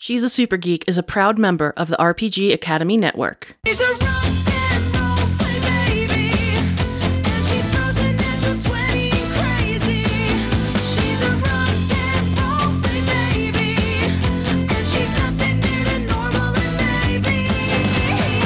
She's a Super Geek is a proud member of the RPG Academy Network. She's a rock and roll play baby, and she throws a natural 20 crazy. She's a rock and roll play baby, and she's nothing near the normal and maybe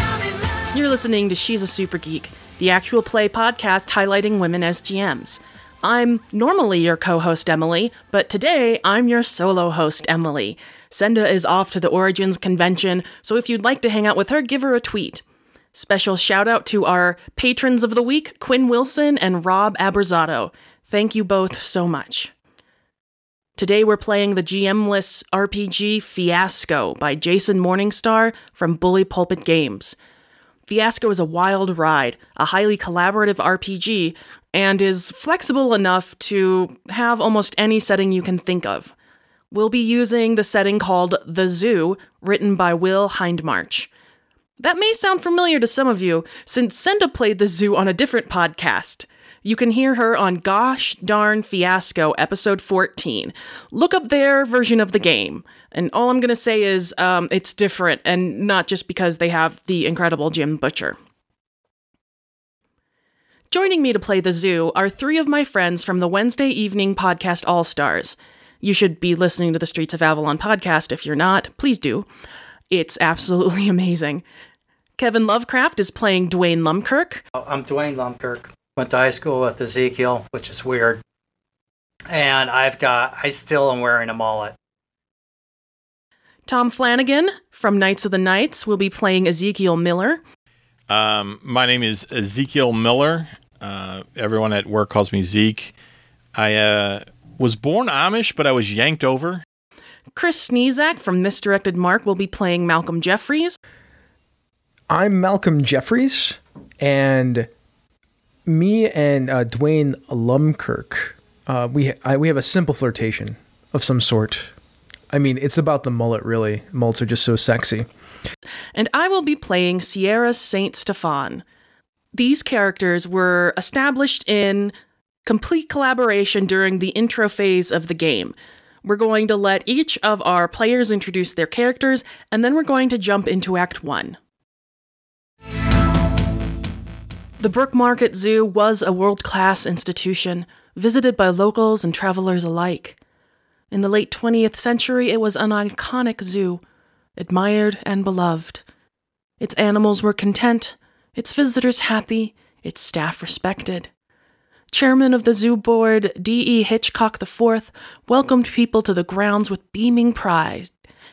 I'm in love. You're listening to She's a Super Geek, the actual play podcast highlighting women as GMs. I'm normally your co host, Emily, but today I'm your solo host, Emily. Senda is off to the Origins convention, so if you'd like to hang out with her, give her a tweet. Special shout out to our patrons of the week, Quinn Wilson and Rob Aberzato. Thank you both so much. Today we're playing the GM-less RPG Fiasco by Jason Morningstar from Bully Pulpit Games. Fiasco is a wild ride, a highly collaborative RPG, and is flexible enough to have almost any setting you can think of. We'll be using the setting called The Zoo, written by Will Hindmarch. That may sound familiar to some of you, since Senda played the zoo on a different podcast. You can hear her on Gosh Darn Fiasco, episode 14. Look up their version of the game. And all I'm going to say is um, it's different, and not just because they have the incredible Jim Butcher. Joining me to play the zoo are three of my friends from the Wednesday evening podcast All Stars. You should be listening to the Streets of Avalon podcast. If you're not, please do. It's absolutely amazing. Kevin Lovecraft is playing Dwayne Lumkirk. I'm Dwayne Lumkirk. Went to high school with Ezekiel, which is weird. And I've got, I still am wearing a mullet. Tom Flanagan from Knights of the Knights will be playing Ezekiel Miller. Um, my name is Ezekiel Miller. Uh, everyone at work calls me Zeke. I uh, was born Amish, but I was yanked over. Chris Sneezak from Misdirected Mark will be playing Malcolm Jeffries. I'm Malcolm Jeffries, and me and uh, Dwayne Lumkirk, uh, we I, we have a simple flirtation of some sort. I mean, it's about the mullet, really. Mullets are just so sexy. and I will be playing Sierra Saint Stefan. These characters were established in complete collaboration during the intro phase of the game. We're going to let each of our players introduce their characters, and then we're going to jump into Act 1. The Brookmarket Zoo was a world class institution, visited by locals and travelers alike. In the late 20th century, it was an iconic zoo, admired and beloved. Its animals were content, its visitors happy, its staff respected. Chairman of the zoo board, D.E. Hitchcock IV, welcomed people to the grounds with beaming pride,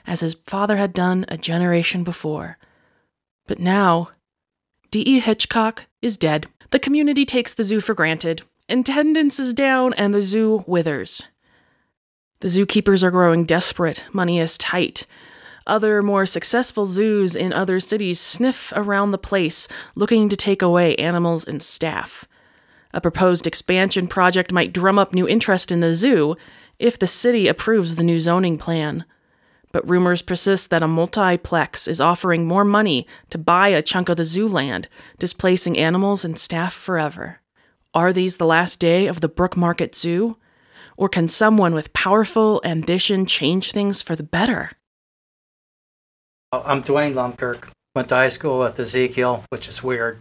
as his father had done a generation before. But now, D.E. Hitchcock is dead. The community takes the zoo for granted. Attendance is down, and the zoo withers. The zookeepers are growing desperate. Money is tight. Other more successful zoos in other cities sniff around the place, looking to take away animals and staff. A proposed expansion project might drum up new interest in the zoo if the city approves the new zoning plan. But rumors persist that a multiplex is offering more money to buy a chunk of the zoo land, displacing animals and staff forever. Are these the last day of the Brookmarket Zoo? Or can someone with powerful ambition change things for the better? I'm Dwayne Lumkirk. Went to high school with Ezekiel, which is weird.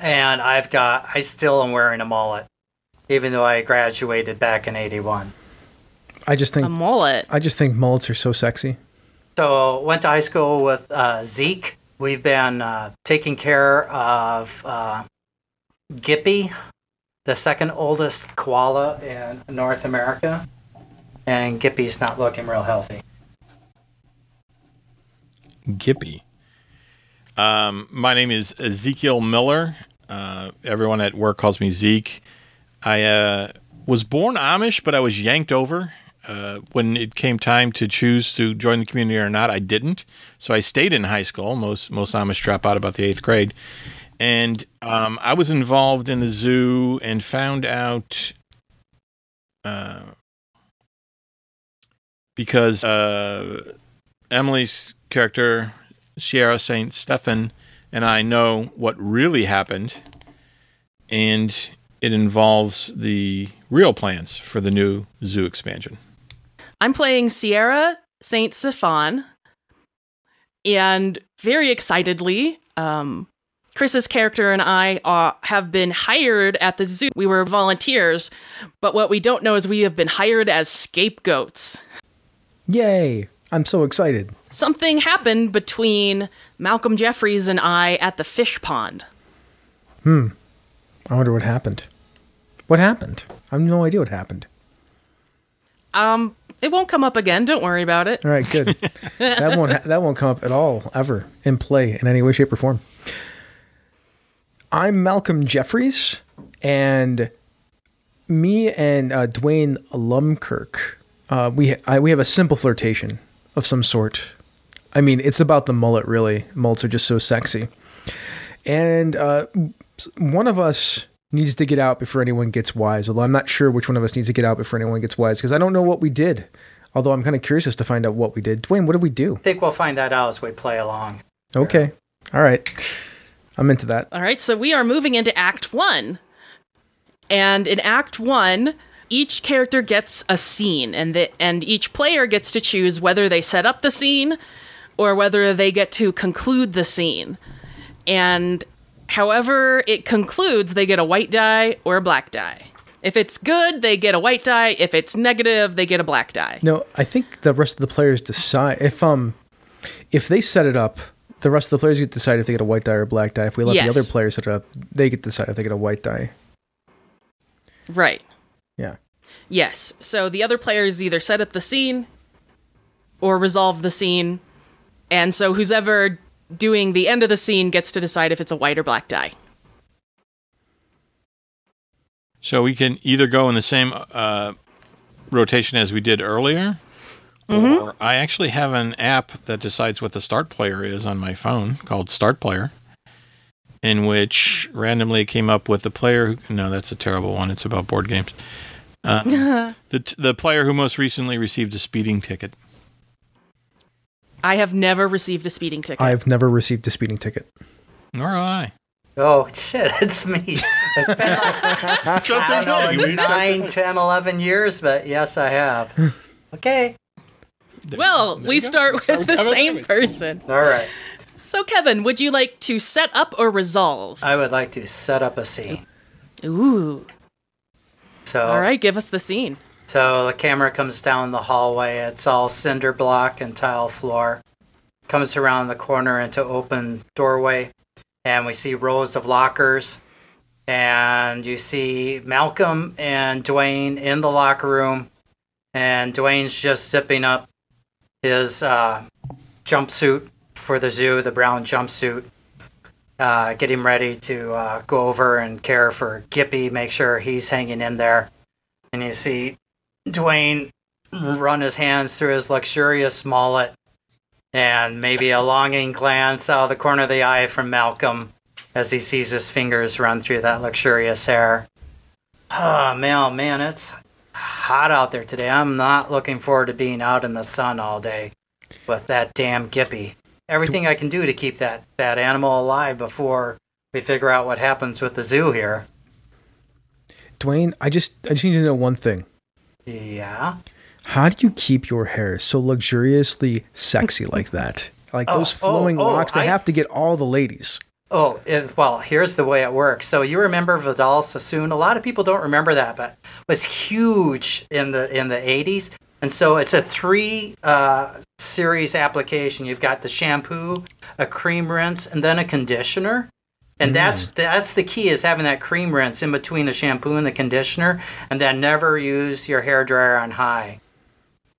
And I've got, I still am wearing a mullet, even though I graduated back in 81. I just think A mullet. I just think mullets are so sexy. So went to high school with uh, Zeke. We've been uh, taking care of uh, Gippy, the second oldest koala in North America, and Gippy's not looking real healthy. Gippy. Um, my name is Ezekiel Miller. Uh, everyone at work calls me Zeke. I uh, was born Amish, but I was yanked over. Uh, when it came time to choose to join the community or not, I didn't. So I stayed in high school. Most most Amish drop out about the eighth grade, and um, I was involved in the zoo and found out uh, because uh, Emily's character, Sierra Saint Stefan, and I know what really happened, and it involves the real plans for the new zoo expansion. I'm playing Sierra Saint Stefan. And very excitedly, um, Chris's character and I uh, have been hired at the zoo. We were volunteers, but what we don't know is we have been hired as scapegoats. Yay! I'm so excited. Something happened between Malcolm Jeffries and I at the fish pond. Hmm. I wonder what happened. What happened? I have no idea what happened. Um, it won't come up again. Don't worry about it. All right, good. that won't ha- that won't come up at all ever in play in any way, shape, or form. I'm Malcolm Jeffries, and me and uh, Dwayne Lumkirk, uh, we I, we have a simple flirtation of some sort. I mean, it's about the mullet, really. Mullets are just so sexy, and uh, one of us needs to get out before anyone gets wise. Although I'm not sure which one of us needs to get out before anyone gets wise because I don't know what we did. Although I'm kind of curious as to find out what we did. Dwayne, what did we do? I think we'll find that out as we play along. Okay, all right, I'm into that. All right, so we are moving into Act One. And in Act One, each character gets a scene, and the, and each player gets to choose whether they set up the scene or whether they get to conclude the scene. And however it concludes, they get a white die or a black die. If it's good, they get a white die. If it's negative, they get a black die. No, I think the rest of the players decide if um if they set it up. The rest of the players get to decide if they get a white die or a black die. If we let Yes. the other players set it up, they get to decide if they get a white die. Right. Yeah. Yes. So the other players either set up the scene or resolve the scene. And so who's ever doing the end of the scene gets to decide if it's a white or black die. So we can either go in the same uh, rotation as we did earlier, or I actually have an app that decides what the start player is on my phone called Start Player, in which randomly came up with the player. Who, no, that's a terrible one. It's about board games. Uh, the t- the player who most recently received a speeding ticket. I have never received a speeding ticket. I've never received a speeding ticket. Nor have I. Oh, shit, it's me. It's been like, I don't know, 9, 10, 11 years, but yes, I have. Okay. well, we start with the Kevin, same Kevin. person. All right. So, Kevin, would you like to set up or resolve? I would like to set up a scene. Ooh. So, All right, give us the scene. So the camera comes down the hallway. It's all cinder block and tile floor. Comes around the corner into open doorway, and we see rows of lockers. And you see Malcolm and Dwayne in the locker room, and Dwayne's just zipping up his uh, jumpsuit for the zoo, the brown jumpsuit, uh, getting ready to uh, go over and care for Gippy, make sure he's hanging in there. And you see Dwayne run his hands through his luxurious mullet and maybe a longing glance out of the corner of the eye from Malcolm as he sees his fingers run through that luxurious hair. Ah, oh, man, man, it's hot out there today. I'm not looking forward to being out in the sun all day with that damn Gippy. Everything I can do to keep that, that animal alive before we figure out what happens with the zoo here. Dwayne, I just I just need to know one thing. Yeah. How do you keep your hair so luxuriously sexy like that? Like Oh, those oh, flowing oh, locks, they I- have to get all the ladies. Oh, it, well, here's the way it works. So you remember Vidal Sassoon? A lot of people don't remember that, but was huge in the in the 80s. And so it's a three uh, series application. You've got the shampoo, a cream rinse, and then a conditioner. And mm. that's that's the key is having that cream rinse in between the shampoo and the conditioner, and then never use your hair dryer on high,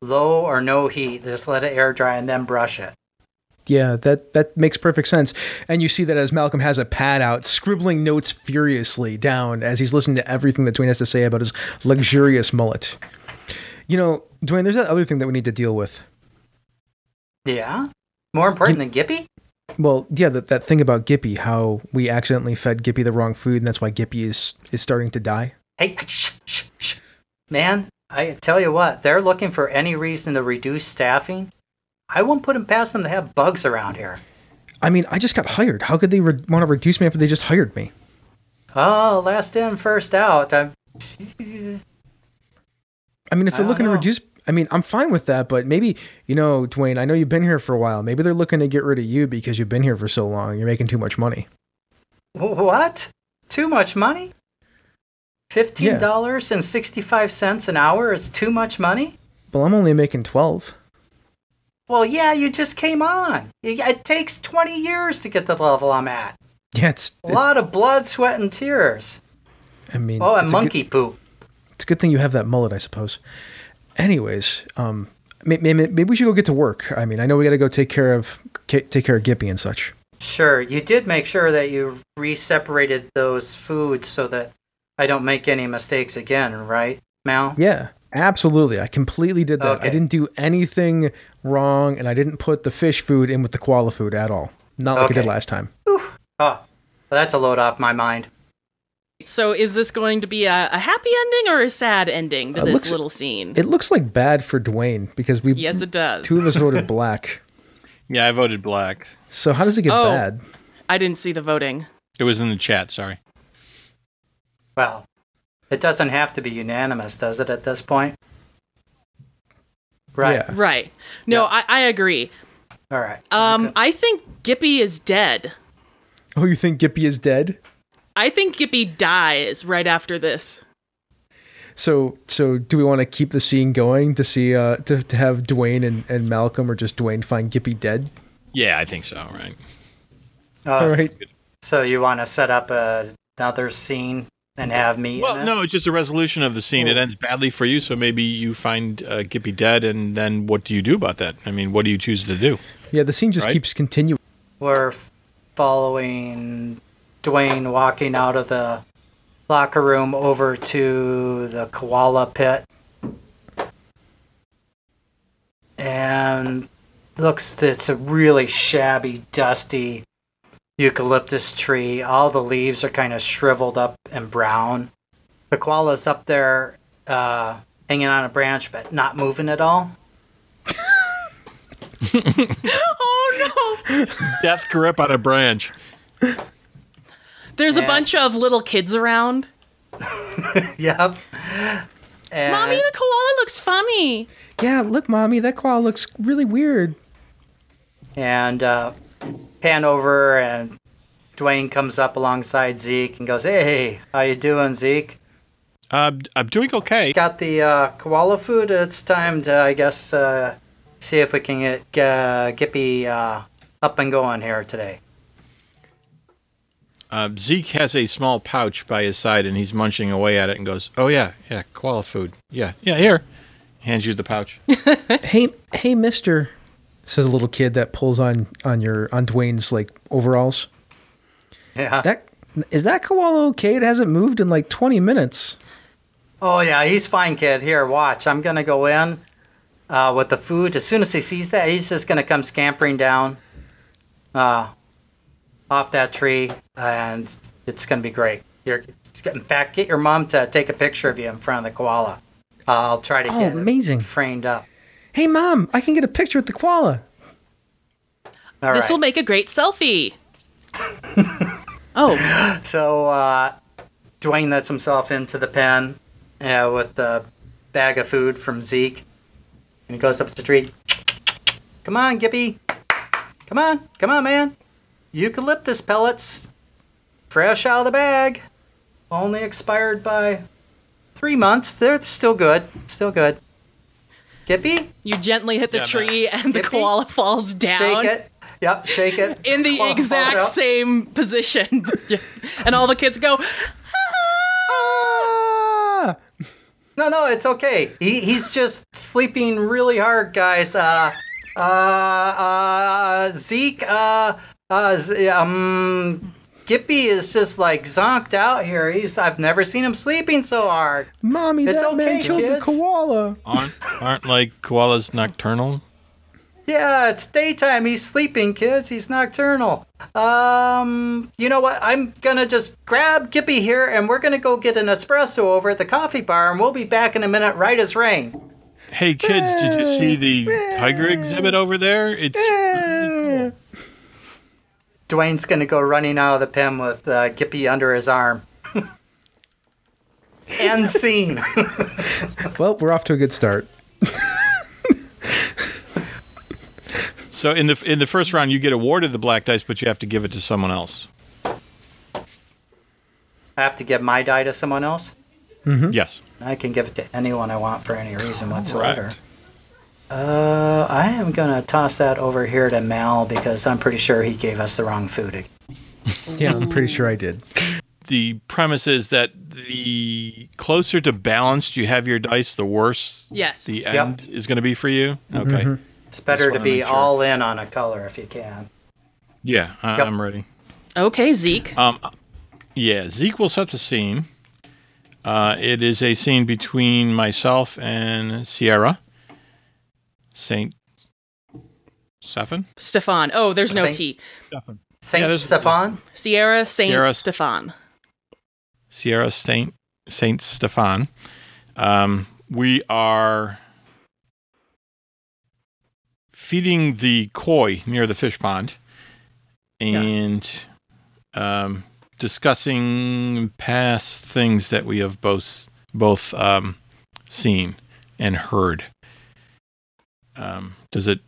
low or no heat. Just let it air dry and then brush it. Yeah, that that makes perfect sense. And you see that as Malcolm has a pad out, scribbling notes furiously down as he's listening to everything that Dwayne has to say about his luxurious mullet. You know, Dwayne, there's that other thing that we need to deal with. Yeah, more important than Gippy. Well, yeah, that, that thing about Gippy, how we accidentally fed Gippy the wrong food, and that's why Gippy is is starting to die. Hey, shh, shh, shh. man, I tell you what, they're looking for any reason to reduce staffing. I won't put them past them to have bugs around here. I mean, I just got hired. How could they re- want to reduce me after they just hired me? Oh, last in, first out. I'm, I mean, if they're looking to reduce, I mean, I'm fine with that, but maybe, you know, Dwayne, I know you've been here for a while. Maybe they're looking to get rid of you because you've been here for so long. You're making too much money. What? Too much money? Fifteen dollars and sixty-five cents an hour is too much money? Well, I'm only making 12. Well, yeah, you just came on. It takes twenty years to get the level I'm at. Yeah, it's, A lot of blood, sweat, and tears. I mean, Oh, and it's a good- monkey poop. it's a good thing you have that mullet, I suppose. Anyways, um, maybe, maybe we should go get to work. I mean, I know we got to go take care of take care of Gippy and such. Sure, you did make sure that you re-separated those foods so that I don't make any mistakes again, right, Mal? Yeah, absolutely. I completely did that. I didn't do anything wrong, and I didn't put the fish food in with the koala food at all. Not like I did last time. Oh, well, that's a load off my mind. So is this going to be a, a happy ending or a sad ending to Uh, this looks- little scene? It looks like bad for Dwayne because we yes, it does. two of us voted black. Yeah, I voted black. So how does it get Oh. bad? I didn't see the voting. It was in the chat. Sorry. Well, it doesn't have to be unanimous, does it, at this point? Right. Yeah. Right. No, I, I agree. All right. Um, I think Gippy is dead. Oh, you think Gippy is dead? I think Gippy dies right after this. So so do we want to keep the scene going to see uh to, to have Dwayne and, and Malcolm or just Dwayne find Gippy dead? Yeah, I think so. Right. Uh, All right. So you want to set up a, another scene and have me? in Well, it? no, it's just a resolution of the scene. It ends badly for you, so maybe you find uh, Gippy dead, and then what do you do about that? I mean, what do you choose to do? Yeah, the scene just Right. keeps continuing. We're following Dwayne walking out of the locker room over to the koala pit. And looks it's a really shabby, dusty eucalyptus tree. All the leaves are kind of shriveled up and brown. The koala's up there uh, hanging on a branch but not moving at all. Oh no! Death grip on a branch. There's a bunch of little kids around. Yep. And Mommy, the koala looks funny. Yeah, look, mommy, that koala looks really weird. and uh, pan over and Dwayne comes up alongside Zeke and goes, "Hey, how you doing, Zeke? Uh, I'm doing okay. Got the uh, koala food. It's time to, I guess, uh, see if we can get uh, Gippy uh, up and going here today." Uh, Zeke has a small pouch by his side, and he's munching away at it, and goes, "Oh yeah, yeah, koala food. Yeah, yeah. Here." Hands you the pouch. Hey, hey, Mister, says a little kid that pulls on on your on Dwayne's like overalls. Yeah. That is that koala okay? It hasn't moved in like twenty minutes. Oh yeah, he's fine, kid. Here, watch. I'm gonna go in uh, with the food. As soon as he sees that, he's just gonna come scampering down uh, off that tree, and it's gonna be great. You're, in fact, get your mom to take a picture of you in front of the koala. Uh, I'll try to Oh, get it amazing. framed up. Hey, mom, I can get a picture with the koala. All this right. will make a great selfie. oh, So uh, Dwayne lets himself into the pen uh, with the bag of food from Zeke, and he goes up the tree. Come on, Gippy. Come on, come on, man. Eucalyptus pellets, fresh out of the bag. Only expired by three months. They're still good. Still good. Gippy, you gently hit the Yeah, tree and the Gippy, koala falls down. shake it. Yep, shake it. In the Koala exact same position. and all the kids go, Ah! No, no, it's okay. He, he's just sleeping really hard, guys. Uh, uh, uh, Zeke, uh, uh, um, Gippy is just like zonked out here. He's I've never seen him sleeping so hard. Mommy, It's that man okay, killed kids. the koala. aren't aren't like koalas nocturnal? Yeah, it's daytime. He's sleeping, kids. He's nocturnal. Um, you know what? I'm gonna just grab Gippy here, and we're gonna go get an espresso over at the coffee bar, and we'll be back in a minute, right as rain. Hey kids, did you see the tiger exhibit over there? It's really cool. Dwayne's going to go running out of the pen with uh, Gippy under his arm. and scene. well, we're off to a good start. so in the in the first round, you get awarded the black dice, but you have to give it to someone else. I have to give my die to someone else. Mm-hmm. Yes. I can give it to anyone I want for any reason whatsoever. Uh, I am gonna toss that over here to Mal because I'm pretty sure he gave us the wrong food. Yeah, I'm pretty sure I did. The premise is that the closer to balanced you have your dice, the worse Yes. the end is going to be for you. Okay. It's better to be sure. all in on a color if you can. Yeah, I, Yep. I'm ready. Okay, Zeke. Um, yeah, Zeke will set the scene. Uh, it is a scene between myself and Sierra. Saint Stefan. Stefan. Oh, there's no Saint- T. Saint Yeah, Stefan. Sierra Saint Sierra- Stefan. Sierra Saint Saint Stefan. Um, we are feeding the koi near the fish pond, and um, discussing past things that we have both both um, seen and heard. Um, does it?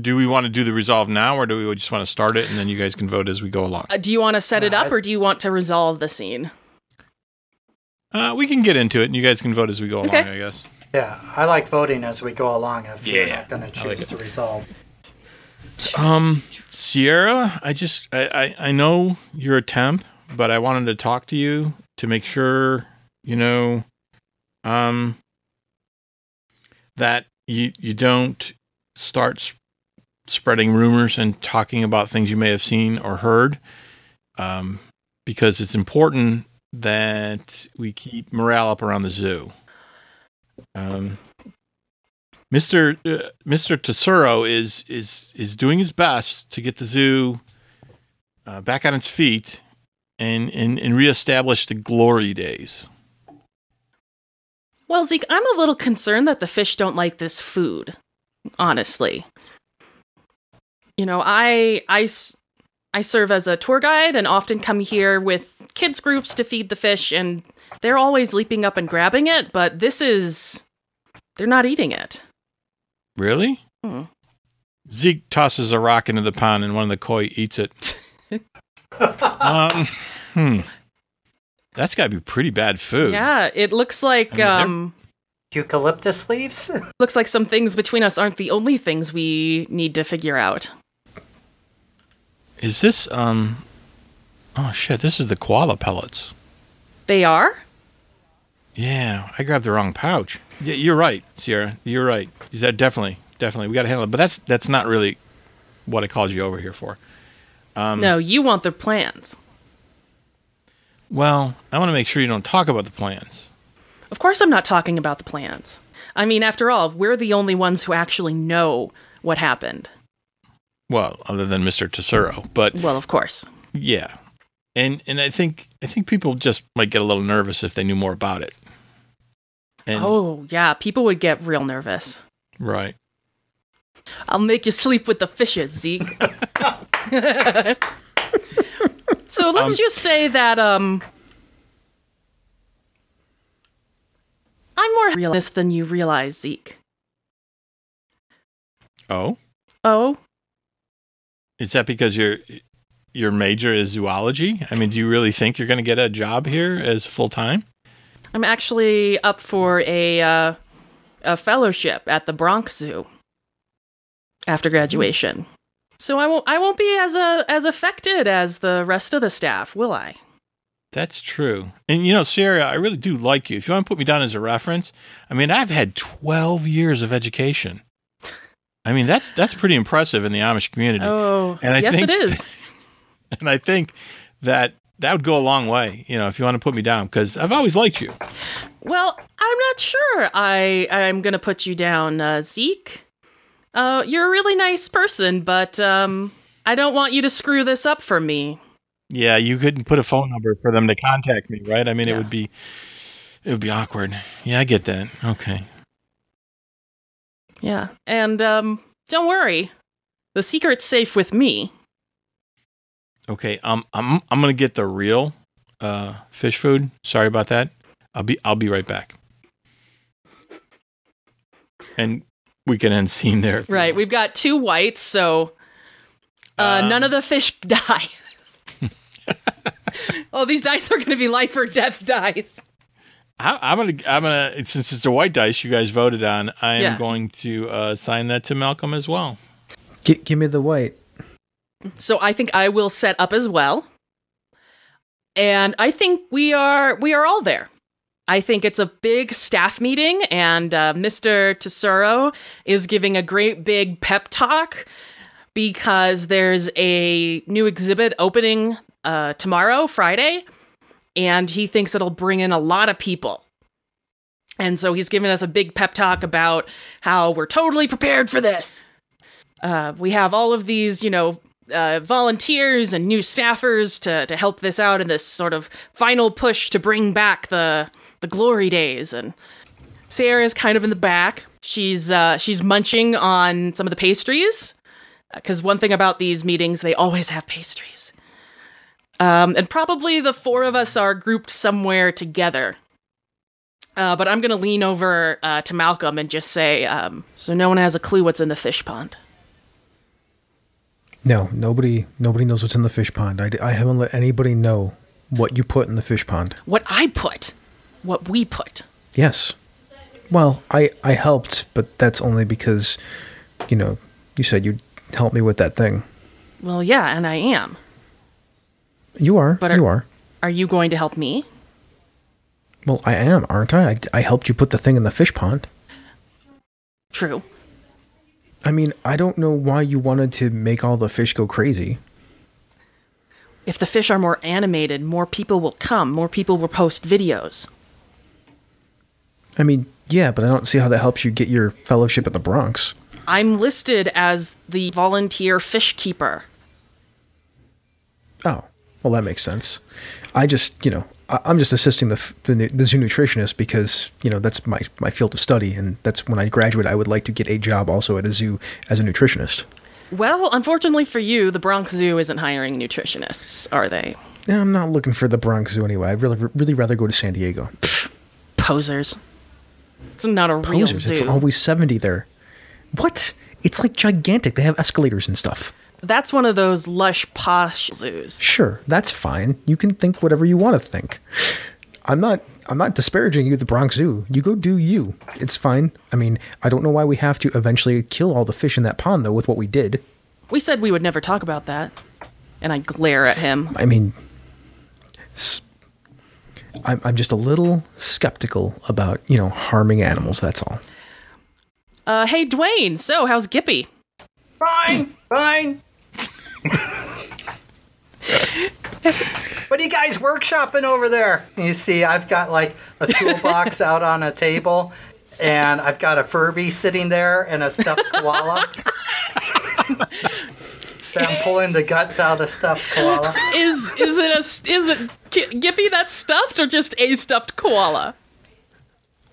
Do we want to do the resolve now, or do we just want to start it and then you guys can vote as we go along? Uh, do you want to set it up, or do you want to resolve the scene? Uh, we can get into it, and you guys can vote as we go along. Okay. I guess. Yeah, I like voting as we go along if you're not going to I like choose it. to resolve. Um, Sierra, I just I, I I know you're a temp, but I wanted to talk to you to make sure you know, um, that you you don't start s- spreading rumors and talking about things you may have seen or heard, um, because it's important that we keep morale up around the zoo. Um, Mr. Uh, Mr. Tesoro is is is doing his best to get the zoo uh, back on its feet and, and and reestablish the glory days. Well, Zeke, I'm a little concerned that the fish don't like this food. Honestly, you know, I I serve as a tour guide and often come here with kids groups to feed the fish, and they're always leaping up and grabbing it. But this is they're not eating it. Really? Hmm. Zeke tosses a rock into the pond and one of the koi eats it. um, hmm. That's got to be pretty bad food. Yeah, it looks like I mean, um Eucalyptus leaves? looks like some things between us aren't the only things we need to figure out. Is this um? Oh shit! This is the koala pellets. They are. Yeah, I grabbed the wrong pouch. Yeah, you're right, Sierra. You're right. Yeah, definitely, definitely. We got to handle it. But that's that's not really what I called you over here for. Um, no, you want the plans. Well, I want to make sure you don't talk about the plans. Of course, I'm not talking about the plans. I mean, after all, we're the only ones who actually know what happened. Well, other than Mr. Tesoro, but Well, of course. yeah, and and I think I think people just might get a little nervous if they knew more about it. And, oh, yeah, people would get real nervous. right. I'll make you sleep with the fishes, Zeke. so let's Um, just say that um I'm more realist than you realize, Zeke. Oh, Oh, is that because your your major is zoology? I mean, do you really think you're going to get a job here as full time? I'm actually up for a uh, a fellowship at the Bronx Zoo after graduation. So I won't I won't be as a as affected as the rest of the staff, will I? That's true. And you know, Sarah, I really do like you. If you want to put me down as a reference, I mean, I've had 12 years of education. I mean, that's that's pretty impressive in the Amish community. Oh, And I yes, think- it is. And I think that that would go a long way, you know, if you want to put me down because I've always liked you. Well, I'm not sure. I I'm gonna put you down, uh, Zeke. Uh, you're a really nice person, but um, I don't want you to screw this up for me. Yeah, you couldn't put a phone number for them to contact me, right? I mean, it would be it would be awkward. Yeah, I get that. Okay. Yeah, and um, don't worry, the secret's safe with me. Okay. Um I'm I'm going to get the real uh fish food. Sorry about that. I'll be I'll be right back. And we can end scene there. Right. We've got two whites, so uh, none of the fish die. oh, these dice are going to be life or death dice. I, I'm gonna, I'm gonna. Since it's a white dice you guys voted on, I am Yeah. going to uh, assign that to Malcolm as well. Gi- give me the white. So I think I will set up as well. And I think we are we are all there. I think it's a big staff meeting, and uh, Mr. Tesoro is giving a great big pep talk because there's a new exhibit opening uh, tomorrow, Friday, and he thinks it'll bring in a lot of people. And so he's giving us a big pep talk about how we're totally prepared for this. Uh, we have all of these, you know, uh, volunteers and new staffers to to help this out in this sort of final push to bring back the the glory days. And Sierra's kind of in the back. She's uh, she's munching on some of the pastries because one thing about these meetings, they always have pastries. Um, and probably the four of us are grouped somewhere together. Uh, but I'm gonna lean over uh, to Malcolm and just say, um, so no one has a clue what's in the fish pond. No, nobody nobody knows what's in the fish pond. I, I haven't let anybody know what you put in the fish pond. What I put, what we put. Yes. Well, I I helped, but that's only because, you know, you said you'd help me with that thing. Well, yeah, and I am. You are. But are- you are. Are you going to help me? Well, I am, aren't I? I? I helped you put the thing in the fish pond. True. I mean, I don't know why you wanted to make all the fish go crazy. If the fish are more animated, more people will come, more people will post videos. I mean, yeah, but I don't see how that helps you get your fellowship at the Bronx. I'm listed as the volunteer fish keeper. Oh, well, that makes sense. I just, you know, I, I'm just assisting the, the the zoo nutritionist because you know that's my my field of study, and that's when I graduate. I would like to get a job also at a zoo as a nutritionist. Well, unfortunately for you, the Bronx Zoo isn't hiring nutritionists, are they? Yeah, I'm not looking for the Bronx Zoo anyway. I'd really really rather go to San Diego. Posers. It's not a real Posers, zoo. it's always seventy there. What? It's like gigantic. They have escalators and stuff. That's one of those lush, posh zoos. Sure, that's fine. You can think whatever you want to think. I'm not I'm not disparaging you the Bronx Zoo. You go do you. It's fine. I mean, I don't know why we have to eventually kill all the fish in that pond though with what we did. We said we would never talk about that. And I glare at him. I mean I'm I'm just a little skeptical about, you know, harming animals, that's all. Uh, hey, Dwayne, so how's Gippy? Fine, fine. what are you guys workshopping over there? You see, I've got like a toolbox out on a table, and I've got a Furby sitting there and a stuffed koala. I'm pulling the guts out of the stuffed koala. Is is it a is it Gi- Gippy that's stuffed or just a stuffed koala?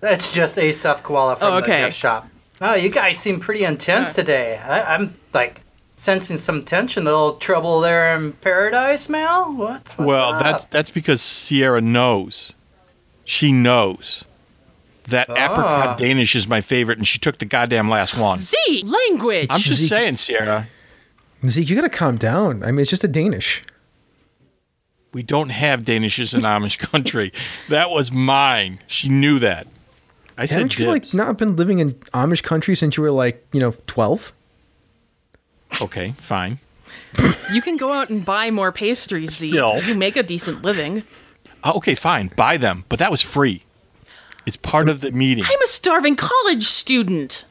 That's just a stuffed koala from Oh, okay. the gift shop. Oh, you guys seem pretty intense today. I, I'm like sensing some tension. A little trouble there in paradise, Mal. What's, what's well, up? that's that's because Sierra knows. She knows that Ah. apricot Danish is my favorite, and she took the goddamn last one. Z language. I'm just Zeke- saying, Sierra. Zeke, you gotta calm down. I mean it's just a Danish. We don't have Danishes in Amish country. That was mine. She knew that. I said Haven't you like not been living in Amish country since you were like, you know, twelve? Okay, fine. you can go out and buy more pastries, Z. Still. You make a decent living. Oh, okay, fine. Buy them, but that was free. It's part of the meeting. I'm a starving college student.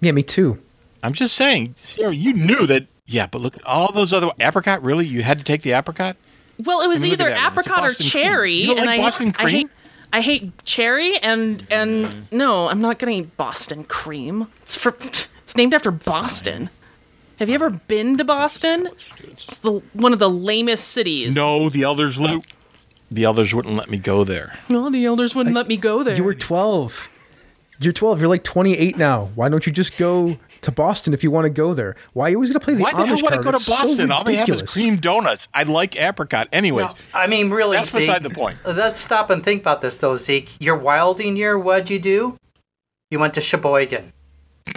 Yeah, me too. I'm just saying, Sierra, you knew that. Yeah, but look at all those other apricot. Really, you had to take the apricot. Well, it was I mean, either that one. It's a apricot or Boston cream. cherry, You don't and like I, Boston I hate cream? I hate cherry and and mm. no, I'm not gonna eat Boston cream. It's for it's named after Boston. Have you ever been to Boston? It's the one of the lamest cities. No, the elders loop. The elders wouldn't let me go there. no, the elders wouldn't let me go there. You were 12. You're 12. You're like 28 now. Why don't you just go to Boston if you want to go there? Why are you always going to play the Why the Amish hell would I card? go to It's so Boston? All they have is ridiculous. cream donuts. I like apricot. Anyways, No, I mean, really, That's Zeke, beside the point. Uh, let's stop and think about this, though, Zeke. Your wilding year, what'd you do? You went to Sheboygan.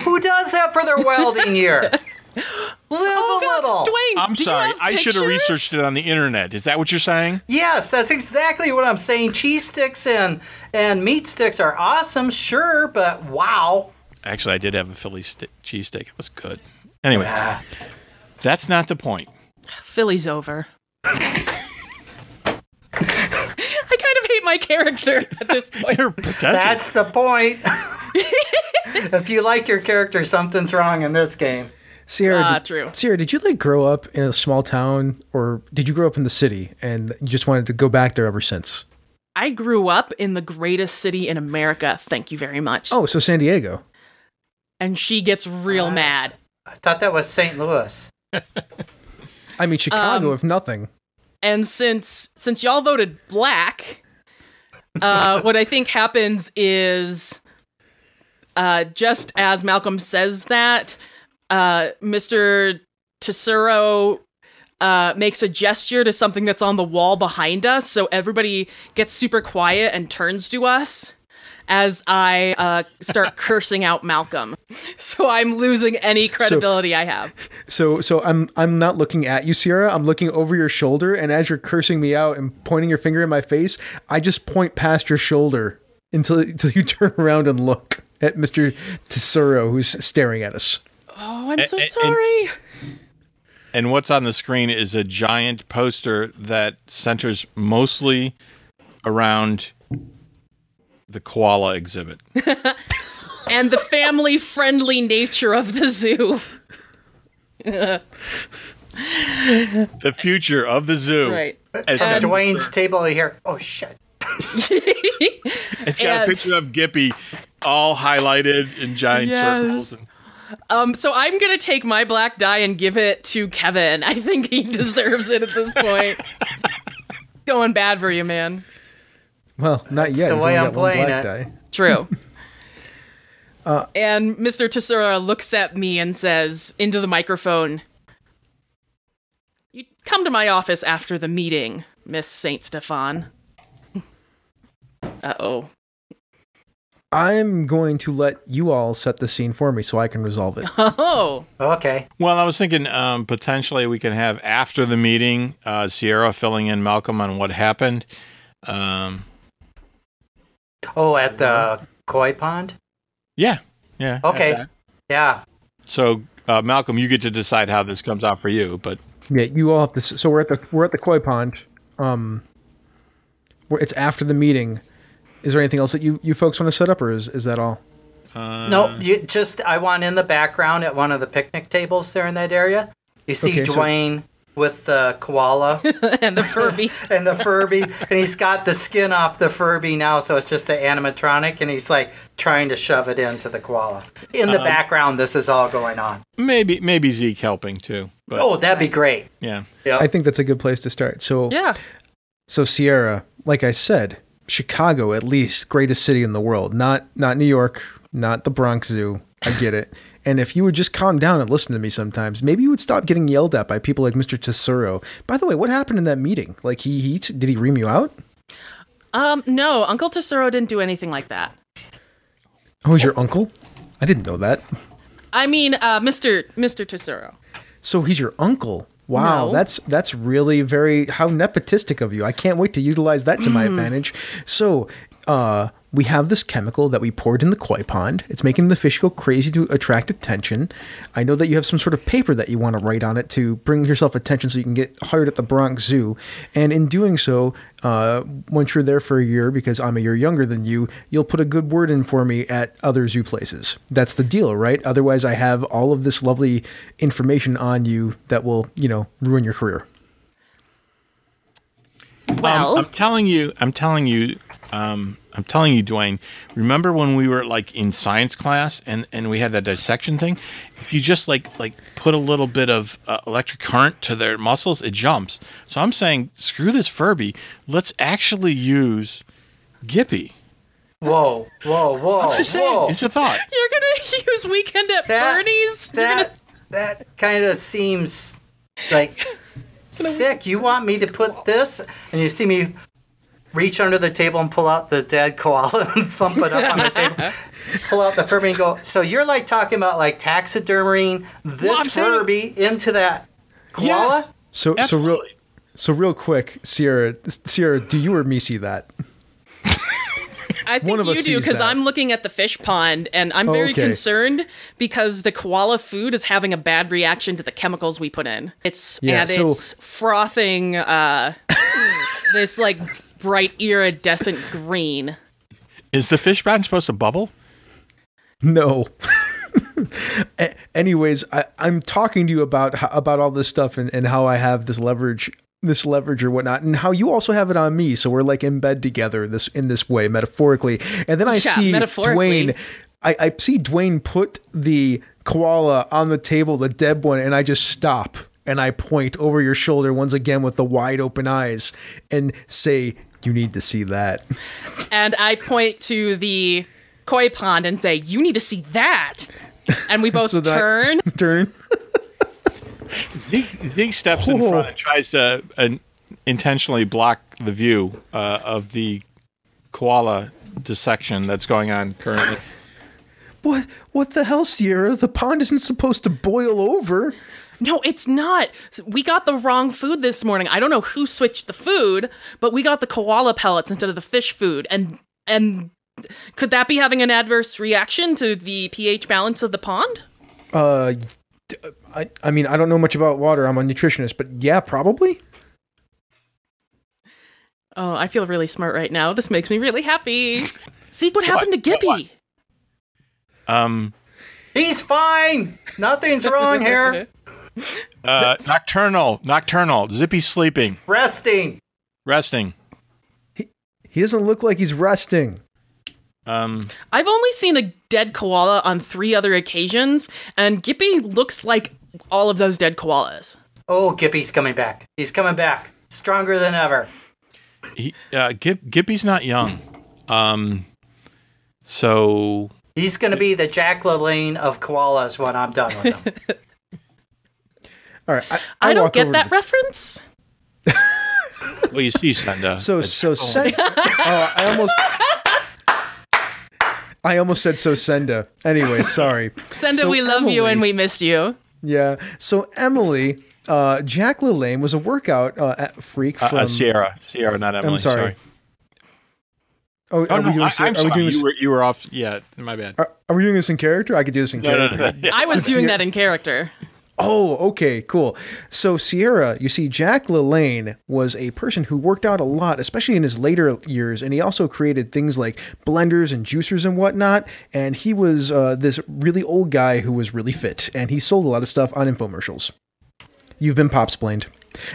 Who does that for their welding year? Live Oh, a God, little. Dwayne, I'm sorry. I should have researched it on the internet. Is that what you're saying? Yes, that's exactly what I'm saying. Cheese sticks and and meat sticks are awesome, sure, but wow. Actually, I did have a Philly st- cheesesteak. It was good. Anyway, that's not the point. Philly's over. I kind of hate my character at this point. You're pretentious. That's the point. if you like your character, something's wrong in this game. Sierra, Ah, did, true. Sierra, did you like grow up in a small town, or did you grow up in the city and you just wanted to go back there ever since? I grew up in the greatest city in America. Thank you very much. Oh, so San Diego. And she gets real mad. I thought that was St. Louis. I mean Chicago, Um, if nothing. And since since y'all voted black, uh, what I think happens is, uh, just as Malcolm says that, uh, Mr. Tesoro uh, makes a gesture to something that's on the wall behind us, so everybody gets super quiet and turns to us as I uh, start cursing out Malcolm. So I'm losing any credibility I have. So so I'm I'm not looking at you, Sierra. I'm looking over your shoulder, and as you're cursing me out and pointing your finger in my face, I just point past your shoulder until until you turn around and look at Mr. Tesoro, who's staring at us. Oh, I'm so A- a- and- sorry. And what's on the screen is a giant poster that centers mostly around the koala exhibit. and the family friendly nature of the zoo. The future of the zoo. Right. As From that- Dwayne's table here. Oh shit. it's got a picture of Gippy all highlighted in giant Yes. circles. And, Um, so I'm gonna take my black die and give it to Kevin. I think he deserves it at this point. Going bad for you, man. Well, not yet. the He's way I'm got one playing it. die. True. and Mr. Tesoro looks at me and says into the microphone, You come to my office after the meeting, Miss Saint Stefan. Uh oh. I'm going to let you all set the scene for me so I can resolve it. Oh. Okay. well, I was thinking um, potentially we can have after the meeting uh, Sierra filling in Malcolm on what happened. Um, Oh, at the koi pond? yeah. Yeah. Okay. okay. Yeah. So, uh, Malcolm, you get to decide how this comes out for you, but Yeah, you all have to. So we're at the we're at the koi pond. Um, where it's after the meeting. Is there anything else that you you folks want to set up, or is is that all? uh, No, you just I want in the background at one of the picnic tables there in that area. You see Okay, so- Dwayne with the koala and the Furby. and the Furby, and he's got the skin off the Furby now, so it's just the animatronic, and he's like trying to shove it into the koala. In the uh-huh. background, this is all going on. maybe maybe Zeke helping too. But Oh, that'd be great. yeah. Yeah. I think that's a good place to start. So Yeah. So Sierra, like I said, Chicago at least greatest city in the world. Not not New York, not the Bronx Zoo. I get it. And if you would just calm down and listen to me sometimes, maybe you would stop getting yelled at by people like Mr. Tesoro. By the way, what happened in that meeting? Like he, he did he ream you out? Um, no, Uncle Tesoro didn't do anything like that. Oh, he's your uncle? I didn't know that. I mean, uh, Mr. Mr. Tesoro. So he's your uncle. Wow, No. that's that's really very how nepotistic of you. I can't wait to utilize that to my advantage. So, uh, we have this chemical that we poured in the koi pond. It's making the fish go crazy to attract attention. I know that you have some sort of paper that you want to write on it to bring yourself attention so you can get hired at the Bronx Zoo. And in doing so, uh, once you're there for a year, because I'm a year younger than you, you'll put a good word in for me at other zoo places. That's the deal, right? Otherwise, I have all of this lovely information on you that will, you know, ruin your career. Well, I'm telling you, I'm telling you, um, I'm telling you, Dwayne. Remember when we were like in science class and and we had that dissection thing? If you just like like put a little bit of uh, electric current to their muscles, it jumps. So I'm saying, screw this Furby. Let's actually use Gippy. Whoa, whoa, whoa, Just saying, whoa. it's a thought. you're gonna use Weekend at That- Bernie's? You're That that kind of seems like sick. You want me to put this, and you see me reach under the table and pull out the dead koala and thump it up on the table. Pull out the Furby and go. So you're like talking about like taxidermying this I'm saying- Furby into that koala? Yes. So so real so real quick, Sierra Sierra, do you or me see that? I think One of you do because. I'm looking at the fish pond and I'm Oh, very okay. concerned because the koala food is having a bad reaction to the chemicals we put in. It's Yeah, and so- it's frothing uh this like bright iridescent green. Is the fish pond supposed to bubble? No. A- Anyways, I, I'm talking to you about ho- about all this stuff and, and how I have this leverage, this leverage or whatnot, and how you also have it on me. So we're like in bed together this in this way, metaphorically. And then I Yeah, see. Dwayne. I, I see Dwayne put the koala on the table, the dead one, and I just stop and I point over your shoulder once again with the wide open eyes and say, "You need to see that." And I point to the koi pond and say, "You need to see that." And we both So that- turn. Turn. Zeke, Zeke steps in front and tries to uh, intentionally block the view uh, of the koala dissection that's going on currently. What? What the hell, Sierra? The pond isn't supposed to boil over. No, it's not. We got the wrong food this morning. I don't know who switched the food, but we got the koala pellets instead of the fish food. And and could that be having an adverse reaction to the pH balance of the pond? Uh, I, I mean, I don't know much about water. I'm a nutritionist, but yeah, probably. Oh, I feel really smart right now. This makes me really happy. Zeke, what happened to What? What? Gippy? Um, He's fine. Nothing's wrong here. uh, nocturnal, nocturnal. Zippy's sleeping, Resting. resting. He doesn't look like he's resting. Um, I've only seen a dead koala on three other occasions, and Gippy looks like all of those dead koalas. Oh, Gippy's coming back. He's coming back. Stronger than ever. he, uh, Gip, Gippy's not young. Um, so He's going to be the Jack LaLanne of koalas when I'm done with him. All right, I, I, I don't walk get over that to- reference. well, you see, Senda. So so Sen- oh, I almost. I almost said so Senda. Anyway, sorry. Senda, So we love you and we miss you. Yeah. So Emily, uh, Jack LaLanne was a workout uh, at freak uh, from. uh, Sierra, Sierra, not Emily. I'm sorry. Oh, are Oh, we no, doing? I, this- am are we sorry. doing this? You were, you were off. Yeah, my bad. Are, are we doing this in character? I could do this in No, no, character. no, no. I was doing hear- that in character. Oh, okay, cool. So Sierra, you see, Jack LaLanne was a person who worked out a lot, especially in his later years, and he also created things like blenders and juicers and whatnot. And he was uh, this really old guy who was really fit, and he sold a lot of stuff on infomercials. You've been pop splained.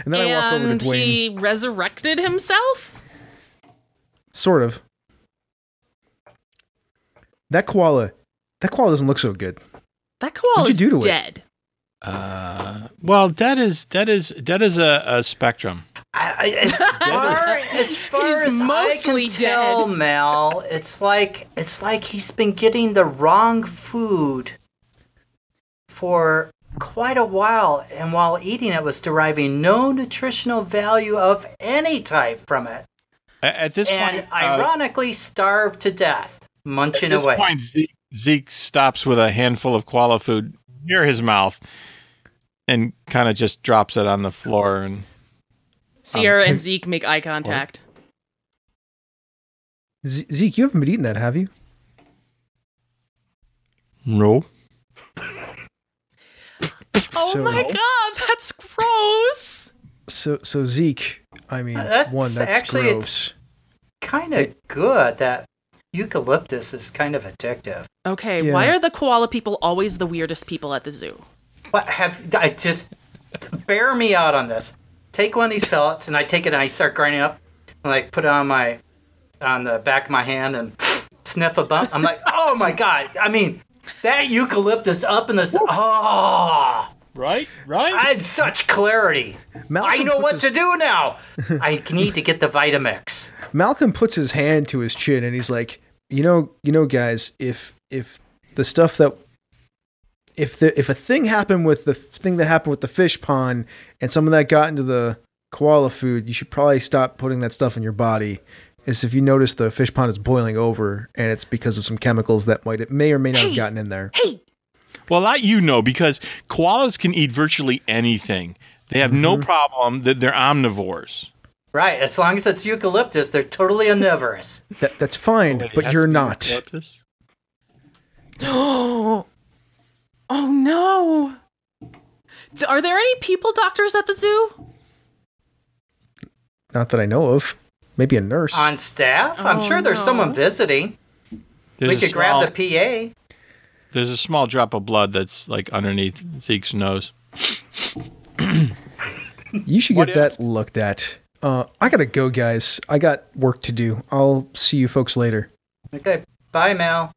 And then I walk over and to Dwayne. he resurrected himself? Sort of. That koala, that koala doesn't look so good. That koala do to it? Dead. Uh, well, that is that is that is a, a spectrum. I, I, as far, as, far He's as mostly I can tell, dead. Mel, it's like it's like he's been getting the wrong food for quite a while, and while eating it, was deriving no nutritional value of any type from it, A- At this and point, uh, ironically starved to death, munching at this away. point, Zeke, Zeke stops with a handful of koala food near his mouth and kind of just drops it on the floor. And Sierra Um, and Zeke make eye contact. Ze- Zeke, you haven't been eating that, have you? no, Oh So- my god, that's gross. So, so Zeke, I mean, That's- one, that's actually, it's- Kind of good that eucalyptus is kind of addictive. Okay, Yeah. why are the koala people always the weirdest people at the zoo? What have I just bear me out on this? Take one of these pellets and I take it and I start grinding up and like put it on my on the back of my hand and sniff a bump. I'm like, oh my god! I mean, that eucalyptus up in this. Oh, ah. Right, right. I had such clarity. Malcolm I know what his- to do now. I need to get the Vitamix. Malcolm puts his hand to his chin and he's like, you know, you know, guys, if if the stuff that if the if a thing happened with the thing that happened with the fish pond and some of that got into the koala food, you should probably stop putting that stuff in your body is if you notice the fish pond is boiling over, and it's because of some chemicals that might it may or may not have gotten in there. Hey, Well, that you know because koalas can eat virtually anything. They have no mm-hmm. problem that they're omnivores. Right, as long as it's eucalyptus, they're totally omnivorous. That, that's fine, oh, Wait, but you're not. eucalyptus? oh, oh no. Are there any people doctors at the zoo? Not that I know of. Maybe a nurse. On staff? I'm Oh, sure there's oh, no. someone visiting. There's we could small, grab the PA. There's a small drop of blood that's like underneath Zeke's nose. You should What get that looked at. Uh, I gotta go, guys. I got work to do. I'll see you folks later. Okay, bye, Mal.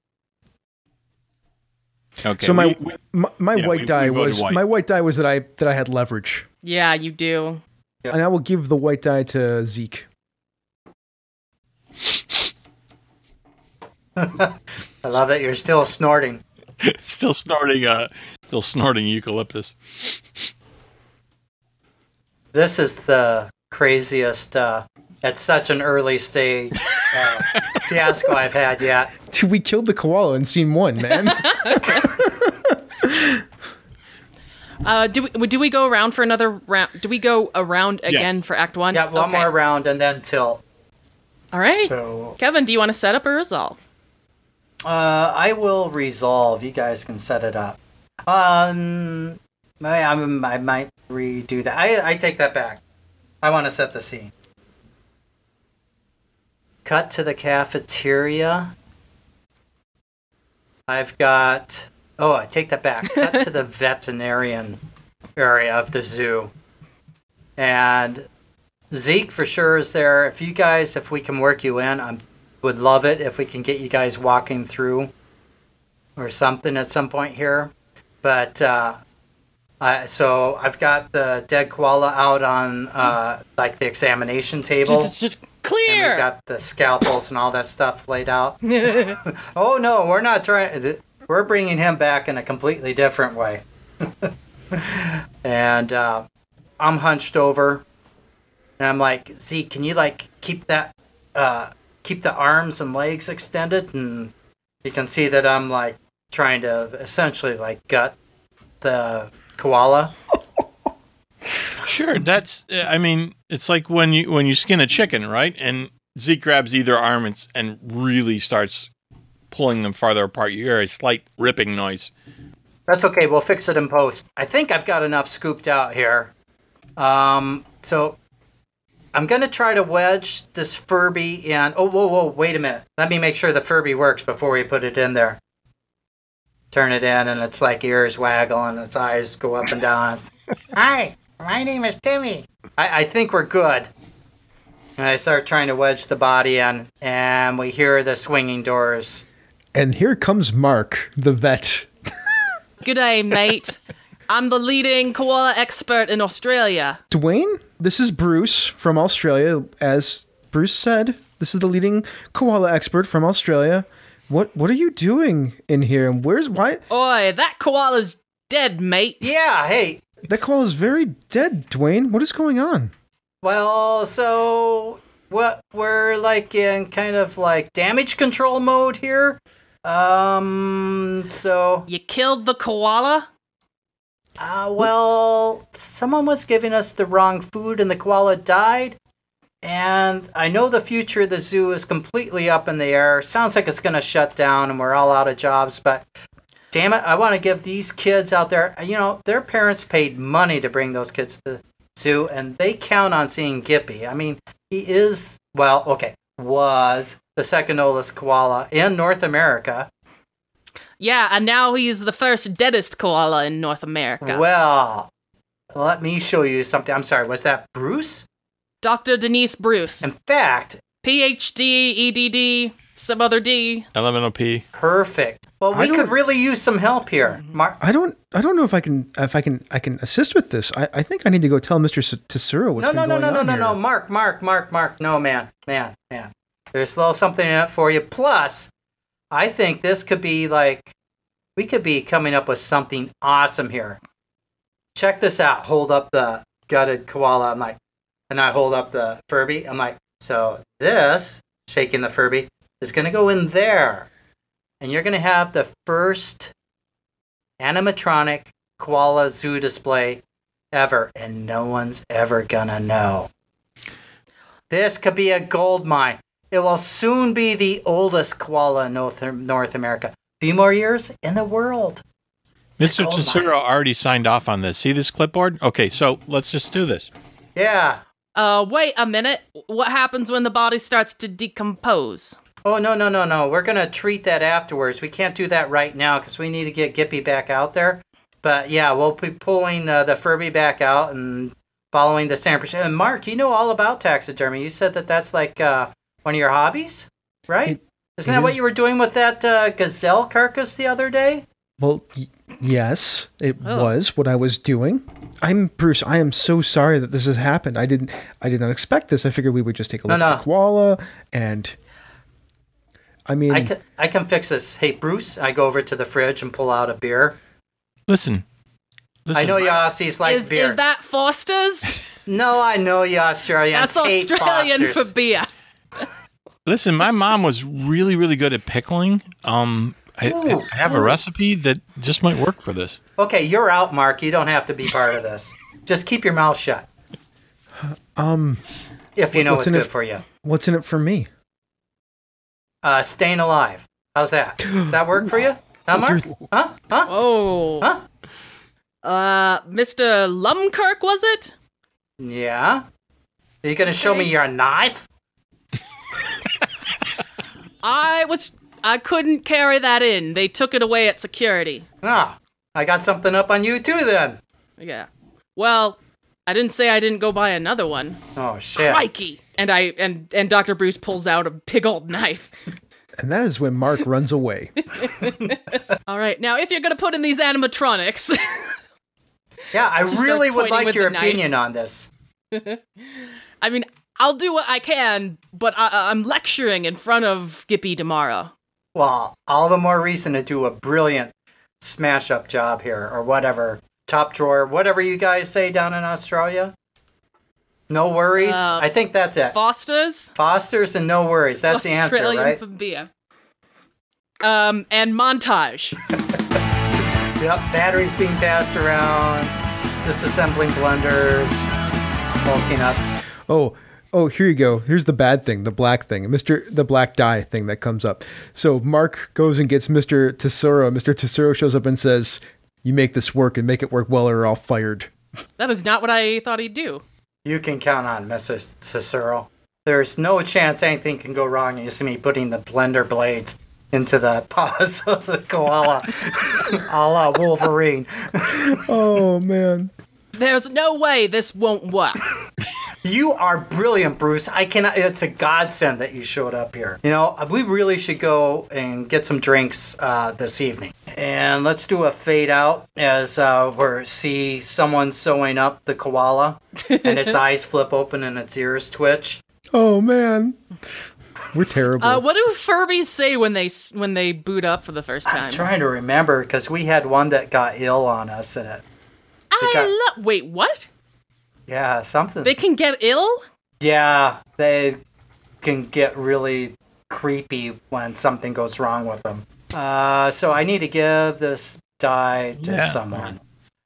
Okay. so my we- we- my, my yeah, white we- die we was white. my white die was that I that I had leverage, Yeah, you do. Yep. and I will give the white die to Zeke. I love that you're still snorting. still snorting. Uh, still snorting eucalyptus. This is the craziest, uh, at such an early stage, uh, fiasco I've had yet. Dude, we killed the koala in scene one, man. Uh, do we do we go around for another round? Do we go around again Yes. for Act One? Yeah, one Okay. more round and then tilt. All right. So Kevin, do you want to set up or resolve? Uh, I will resolve. You guys can set it up. Um, I, I'm- I might redo that. I, I take that back. I want to set the scene. Cut to the cafeteria. I've got. Oh, I take that back. Cut to the veterinarian area of the zoo. And Zeke for sure is there. If you guys, if we can work you in, I would love it if we can get you guys walking through or something at some point here. But uh, I, so I've got the dead koala out on uh, like the examination table. Just, just And clear. we've got the scalpels and all that stuff laid out. oh no, we're not trying. We're bringing him back in a completely different way. and uh, I'm hunched over, and I'm like, Zeke, can you like keep that, uh, keep the arms and legs extended? And you can see that I'm like trying to essentially like gut the koala. Sure, that's. I mean, it's like when you when you skin a chicken, right? And Zeke grabs either arm and, and really starts pulling them farther apart. You hear a slight ripping noise. That's okay. We'll fix it in post. I think I've got enough scooped out here. Um, so I'm gonna try to wedge this Furby in. Oh, whoa, whoa! Wait a minute. Let me make sure the Furby works before we put it in there. Turn it in, and it's like ears waggle and its eyes go up and down. Hi, my name is Timmy. I, I think we're good. And I start trying to wedge the body in, and we hear the swinging doors. and here comes Mark, the vet. Good day, mate. I'm the leading koala expert in Australia. Dwayne, this is Bruce from Australia. As Bruce said, this is the leading koala expert from Australia. What what are you doing in here? And where's why Oi, that koala's dead, mate. Yeah, hey, that koala's very dead, Dwayne. What is going on? Well, so what we're like in kind of like damage control mode here. Um, so You killed the koala? Uh, well, someone was giving us the wrong food and the koala died. And I know the future of the zoo is completely up in the air. Sounds like it's going to shut down and we're all out of jobs, but damn it, I want to give these kids out there, you know, their parents paid money to bring those kids to the zoo and they count on seeing Gippy. I mean, he is, well, okay, was the second oldest koala in North America. Yeah, and now he's the first deadest koala in North America. Well, let me show you something. I'm sorry, was that Bruce? Dr. Denise Bruce. In fact, PhD, EDD, some other D. Elemental P. perfect. Well, we could really use some help here. Mm-hmm. Mar- I don't I don't know if I can if I can I can assist with this. I, I think I need to go tell Mr. S- Tesoro what's no, been no, no, going no, no, no, no, Mark, Mark, Mark, Mark. No, man, man, man. There's a little something in it for you. Plus, I think this could be like, we could be coming up with something awesome here. Check this out. Hold up the gutted koala. I'm like, and I hold up the Furby. I'm like, so this shaking the Furby, is going to go in there. And you're going to have the first animatronic koala zoo display ever. And no one's ever to know. This could be a gold mine. It will soon be the oldest koala in North, North America. Few more years in the world. Mr. gold Tesoro already signed off on this. See this clipboard? Okay, so let's just do this. Yeah. Uh, wait a minute. What happens when the body starts to decompose? Oh no no no no! We're gonna treat that afterwards. We can't do that right now because we need to get Gippy back out there. But yeah, we'll be pulling uh, the Furby back out and following the sample. And Mark, you know all about taxidermy. You said that that's like uh, one of your hobbies, right? It- Isn't it that what is. you were doing with that uh, gazelle carcass the other day? Well, y- yes, it Oh. was what I was doing. I'm Bruce. I am so sorry that this has happened. I didn't. I did not expect this. I figured we would just take a No, look at the koala, and I mean, I can I can fix this. Hey Bruce, I go over to the fridge and pull out a beer. Listen. Listen. I know you Aussies like is beer. is that Foster's? No, I know you Australians. That's Australian Fosters. for beer. Listen, my mom was really, really good at pickling. Um, I, Ooh, I have a recipe that just might work for this. Okay, you're out, Mark. You don't have to be part of this. Just keep your mouth shut. um, If you know What's what's in good it- for you. what's in it for me? Uh, staying alive. How's that? Does that work for you? Huh, Mark? Huh? Huh? Oh. Huh? Uh, Mr. Lumkirk, was it? Yeah. Are you gonna show me your knife? I was. I couldn't carry that in. They took it away at security. Ah, I got something up on you too then. Yeah. Well, I didn't say I didn't go buy another one. Oh shit. Crikey! And I and and Dr. Bruce pulls out a big old knife. And that is when Mark runs away. All right, now if you're gonna put in these animatronics, Yeah, I She really would like your the knife. opinion on this. I mean, I'll do what I can, but I, I'm lecturing in front of Gippy tomorrow. Well, all the more reason to do a brilliant smash up job here or whatever. Top drawer, whatever you guys say down in Australia. No worries. Uh, I think that's it. Foster's. Fosters and no worries. That's the answer, right? for beer. Um, and montage. Yep, batteries being passed around, disassembling blenders, bulking up. Oh, oh, here you go. Here's the bad thing, the black thing, Mister, the black die thing that comes up. So Mark goes and gets Mister Tesoro. Mister Tesoro shows up and says, "You make this work and make it work well, or you're all fired." That is not what I thought he'd do. You can count on Mr. Tesoro. There's no chance anything can go wrong. You see me putting the blender blades into the paws of the koala, a la Wolverine. Oh man. There's no way this won't work. You are brilliant, Bruce. I cannot. It's a godsend that you showed up here. You know, we really should go and get some drinks uh, this evening. And let's do a fade out as uh, we see someone sewing up the koala, and its eyes flip open and its ears twitch. Oh man. We're terrible. Uh, what do Furbies say when they s- when they boot up for the first time? I'm trying to remember because we had one that got ill on us, and it, I got- love. Wait, what? Yeah, something. They can get ill? yeah, they can get really creepy when something goes wrong with them. Uh, so I need to give this die to Yeah. someone.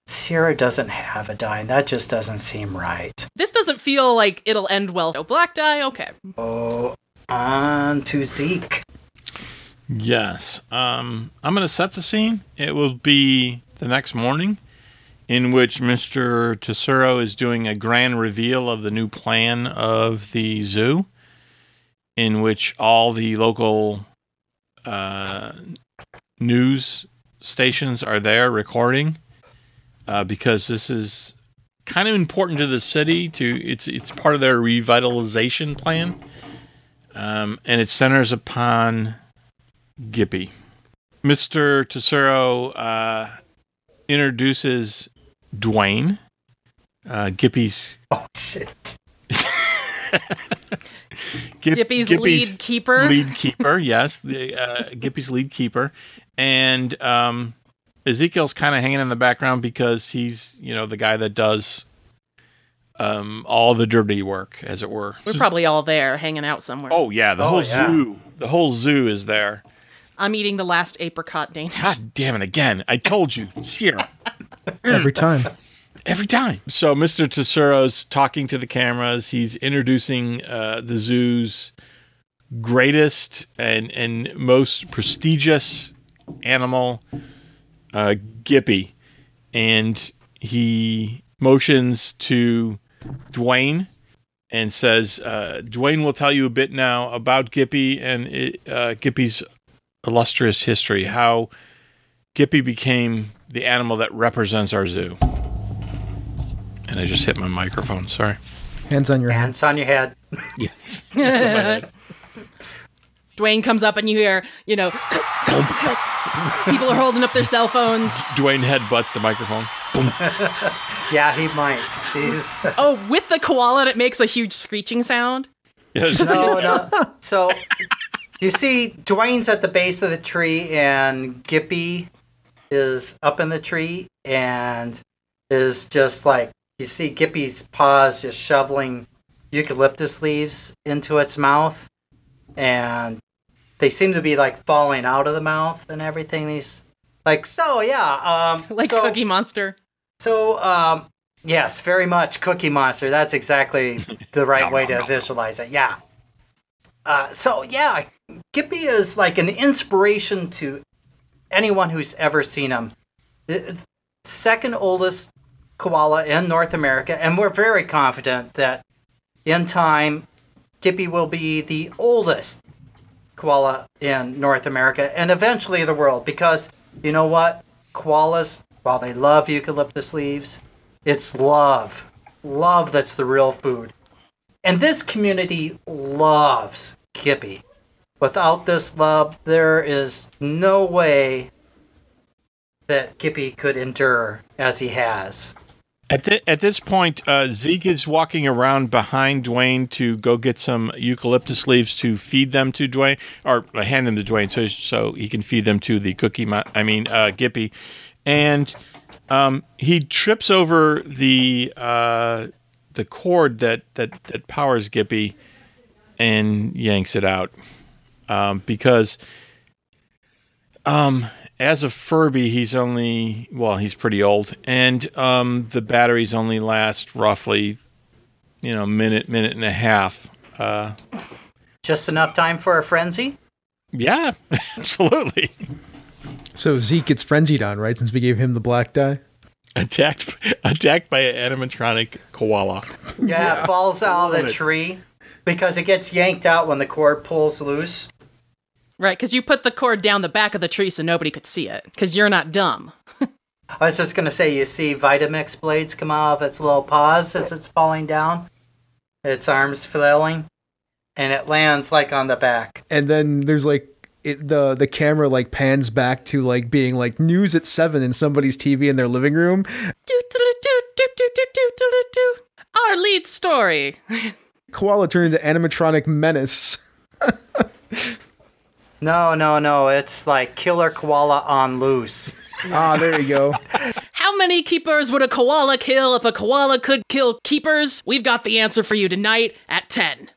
Sierra doesn't have a die, and that just doesn't seem right. This doesn't feel like it'll end well. No black die, okay. Oh, on to Zeke. Yes. Um, I'm going to set the scene. It will be the next morning, in which Mr. Tesoro is doing a grand reveal of the new plan of the zoo, in which all the local uh, news stations are there recording, uh, because this is kind of important to the city. To it's it's part of their revitalization plan, um, and it centers upon Gippy. Mr. Tesoro uh, introduces Dwayne, uh, Gippy's Oh shit! Gip- Gippy's, lead keeper. lead keeper. Yes, the, uh, Gippy's lead keeper, and um, Ezekiel's kind of hanging in the background because he's you know the guy that does um, all the dirty work, as it were. We're probably all there hanging out somewhere. Oh yeah, the Oh, whole yeah. zoo. The whole zoo is there. I'm eating the last apricot Danish. God damn it again. I told you. Sierra. Every time. Every time. So Mr. Tesoro's talking to the cameras. He's introducing uh, the zoo's greatest and, and most prestigious animal, uh, Gippy. And he motions to Dwayne and says, uh, Dwayne will tell you a bit now about Gippy and uh, Gippy's illustrious history, how Gippy became the animal that represents our zoo. And I just hit my microphone. Sorry. Hands on your hands. Hands on your head. Yes. Dwayne comes up and you hear, you know, people are holding up their cell phones. Dwayne headbutts the microphone. Yeah, he might. He's Oh, with the koala, it makes a huge screeching sound. Yes. no, no. So you see, Dwayne's at the base of the tree, and Gippy is up in the tree, and is just like you see Gippy's paws just shoveling eucalyptus leaves into its mouth, and they seem to be like falling out of the mouth and everything. He's like, so yeah, um, Like so, Cookie Monster. So, um, yes, very much Cookie Monster. That's exactly the right way to visualize it. Yeah. Uh, so, yeah, Gippy is like an inspiration to anyone who's ever seen him. The second oldest koala in North America, and we're very confident that in time, Gippy will be the oldest koala in North America and eventually the world because you know what? Koalas, while they love eucalyptus leaves, it's love. Love that's the real food. And this community loves Gippy. Without this love, there is no way that Gippy could endure as he has. At, at this point, uh, Zeke is walking around behind Dwayne to go get some eucalyptus leaves to feed them to Dwayne, or uh, hand them to Dwayne so so he can feed them to the cookie. Mo- I mean, uh, Gippy, and um, he trips over the uh, the cord that that that powers Gippy, and yanks it out um, because um, as a Furby, he's only well, he's pretty old, and um, the batteries only last roughly, you know, minute, minute and a half. Uh, Just enough time for a frenzy? yeah, absolutely. So Zeke gets frenzied on, right? Since we gave him the black die. attacked, attacked by an animatronic koala. Yeah, it falls out of the it. tree because it gets yanked out when the cord pulls loose. Right, because you put the cord down the back of the tree so nobody could see it, because you're not dumb. I was just going to say, you see Vitamix blades come out of its little paws as it's falling down, its arms flailing, and it lands like on the back. And then there's like it, the the camera like pans back to like being like news at seven in somebody's TV in their living room. Our lead story. Koala turned into animatronic menace. No, no, no, it's like killer koala on loose. Ah, there you go. How many keepers would a koala kill if a koala could kill keepers? We've got the answer for you tonight at 10.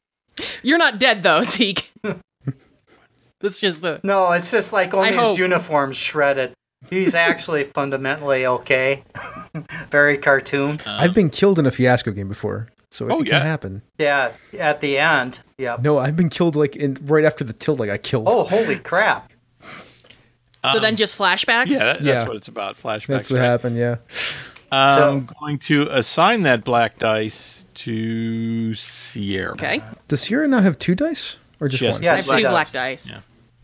You're not dead though, Zeke. That's just the. No, it's just like only I his hope. uniform's shredded. He's actually fundamentally okay. Very cartoon. I've been killed in a fiasco game before, so it Oh, can yeah? Uh, happen. Yeah, at the end. Yeah. No, I've been killed like in right after the tilt. Like I killed. Oh, holy crap. So then just flashbacks? Yeah, that, that's Yeah. what it's about. Flashbacks. that's what right? happened. Yeah. I'm going to assign that black dice to Sierra. Okay. Does Sierra now have two dice or just Yes. one? Yeah. I have Black two dice. black dice. Yeah.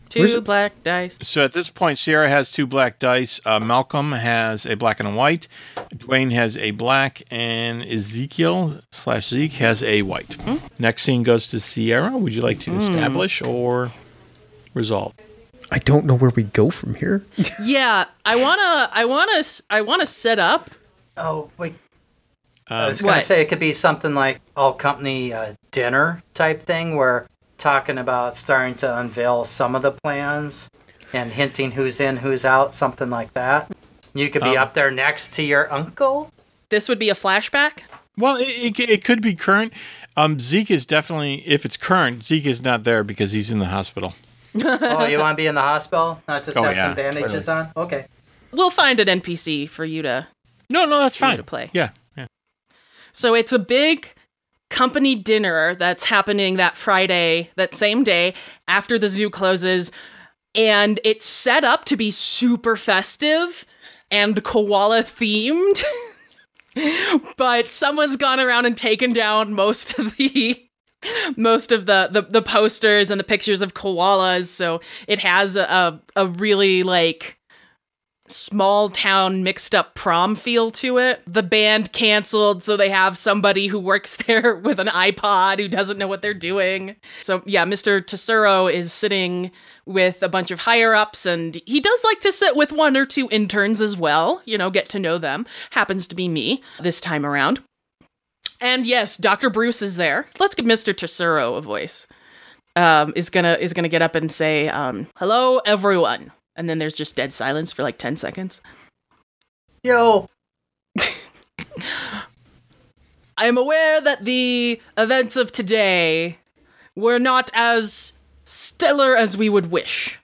Two black dice. So at this point, Sierra has two black dice. Uh, Malcolm has a black and a white. Dwayne has a black, and Ezekiel slash Zeke has a white. Hmm? Next scene goes to Sierra. Would you like to establish or resolve? I don't know where we go from here. Yeah, I wanna, I wanna, I wanna set up. Oh, wait. I Um, was going What? to say it could be something like all company uh, dinner type thing where talking about starting to unveil some of the plans and hinting who's in, who's out, something like that. You could be Um, up there next to your uncle. This would be a flashback. Well, it, it, it could be current. Um, Zeke is definitely, if it's current, Zeke is not there because he's in the hospital. oh, you want to be in the hospital? Not just Oh, have yeah, some bandages on? Okay. We'll find an NPC for you to. No, no, that's fine. to play. Yeah, yeah. So it's a big company dinner that's happening that Friday, that same day after the zoo closes, and it's set up to be super festive and koala themed. but someone's gone around and taken down most of the most of the, the the posters and the pictures of koalas so it has a a, a really like small town mixed up prom feel to it. The band canceled, so they have somebody who works there with an iPod who doesn't know what they're doing. So, yeah, Mr. Tesoro is sitting with a bunch of higher ups, and he does like to sit with one or two interns as well, you know, get to know them. Happens to be me this time around. And yes, Dr. Bruce is there. Let's give Mr. Tesoro a voice. Um, is gonna is gonna get up and say, um, "Hello, everyone." And then there's just dead silence for like 10 seconds. Yo, I am aware that the events of today were not as stellar as we would wish.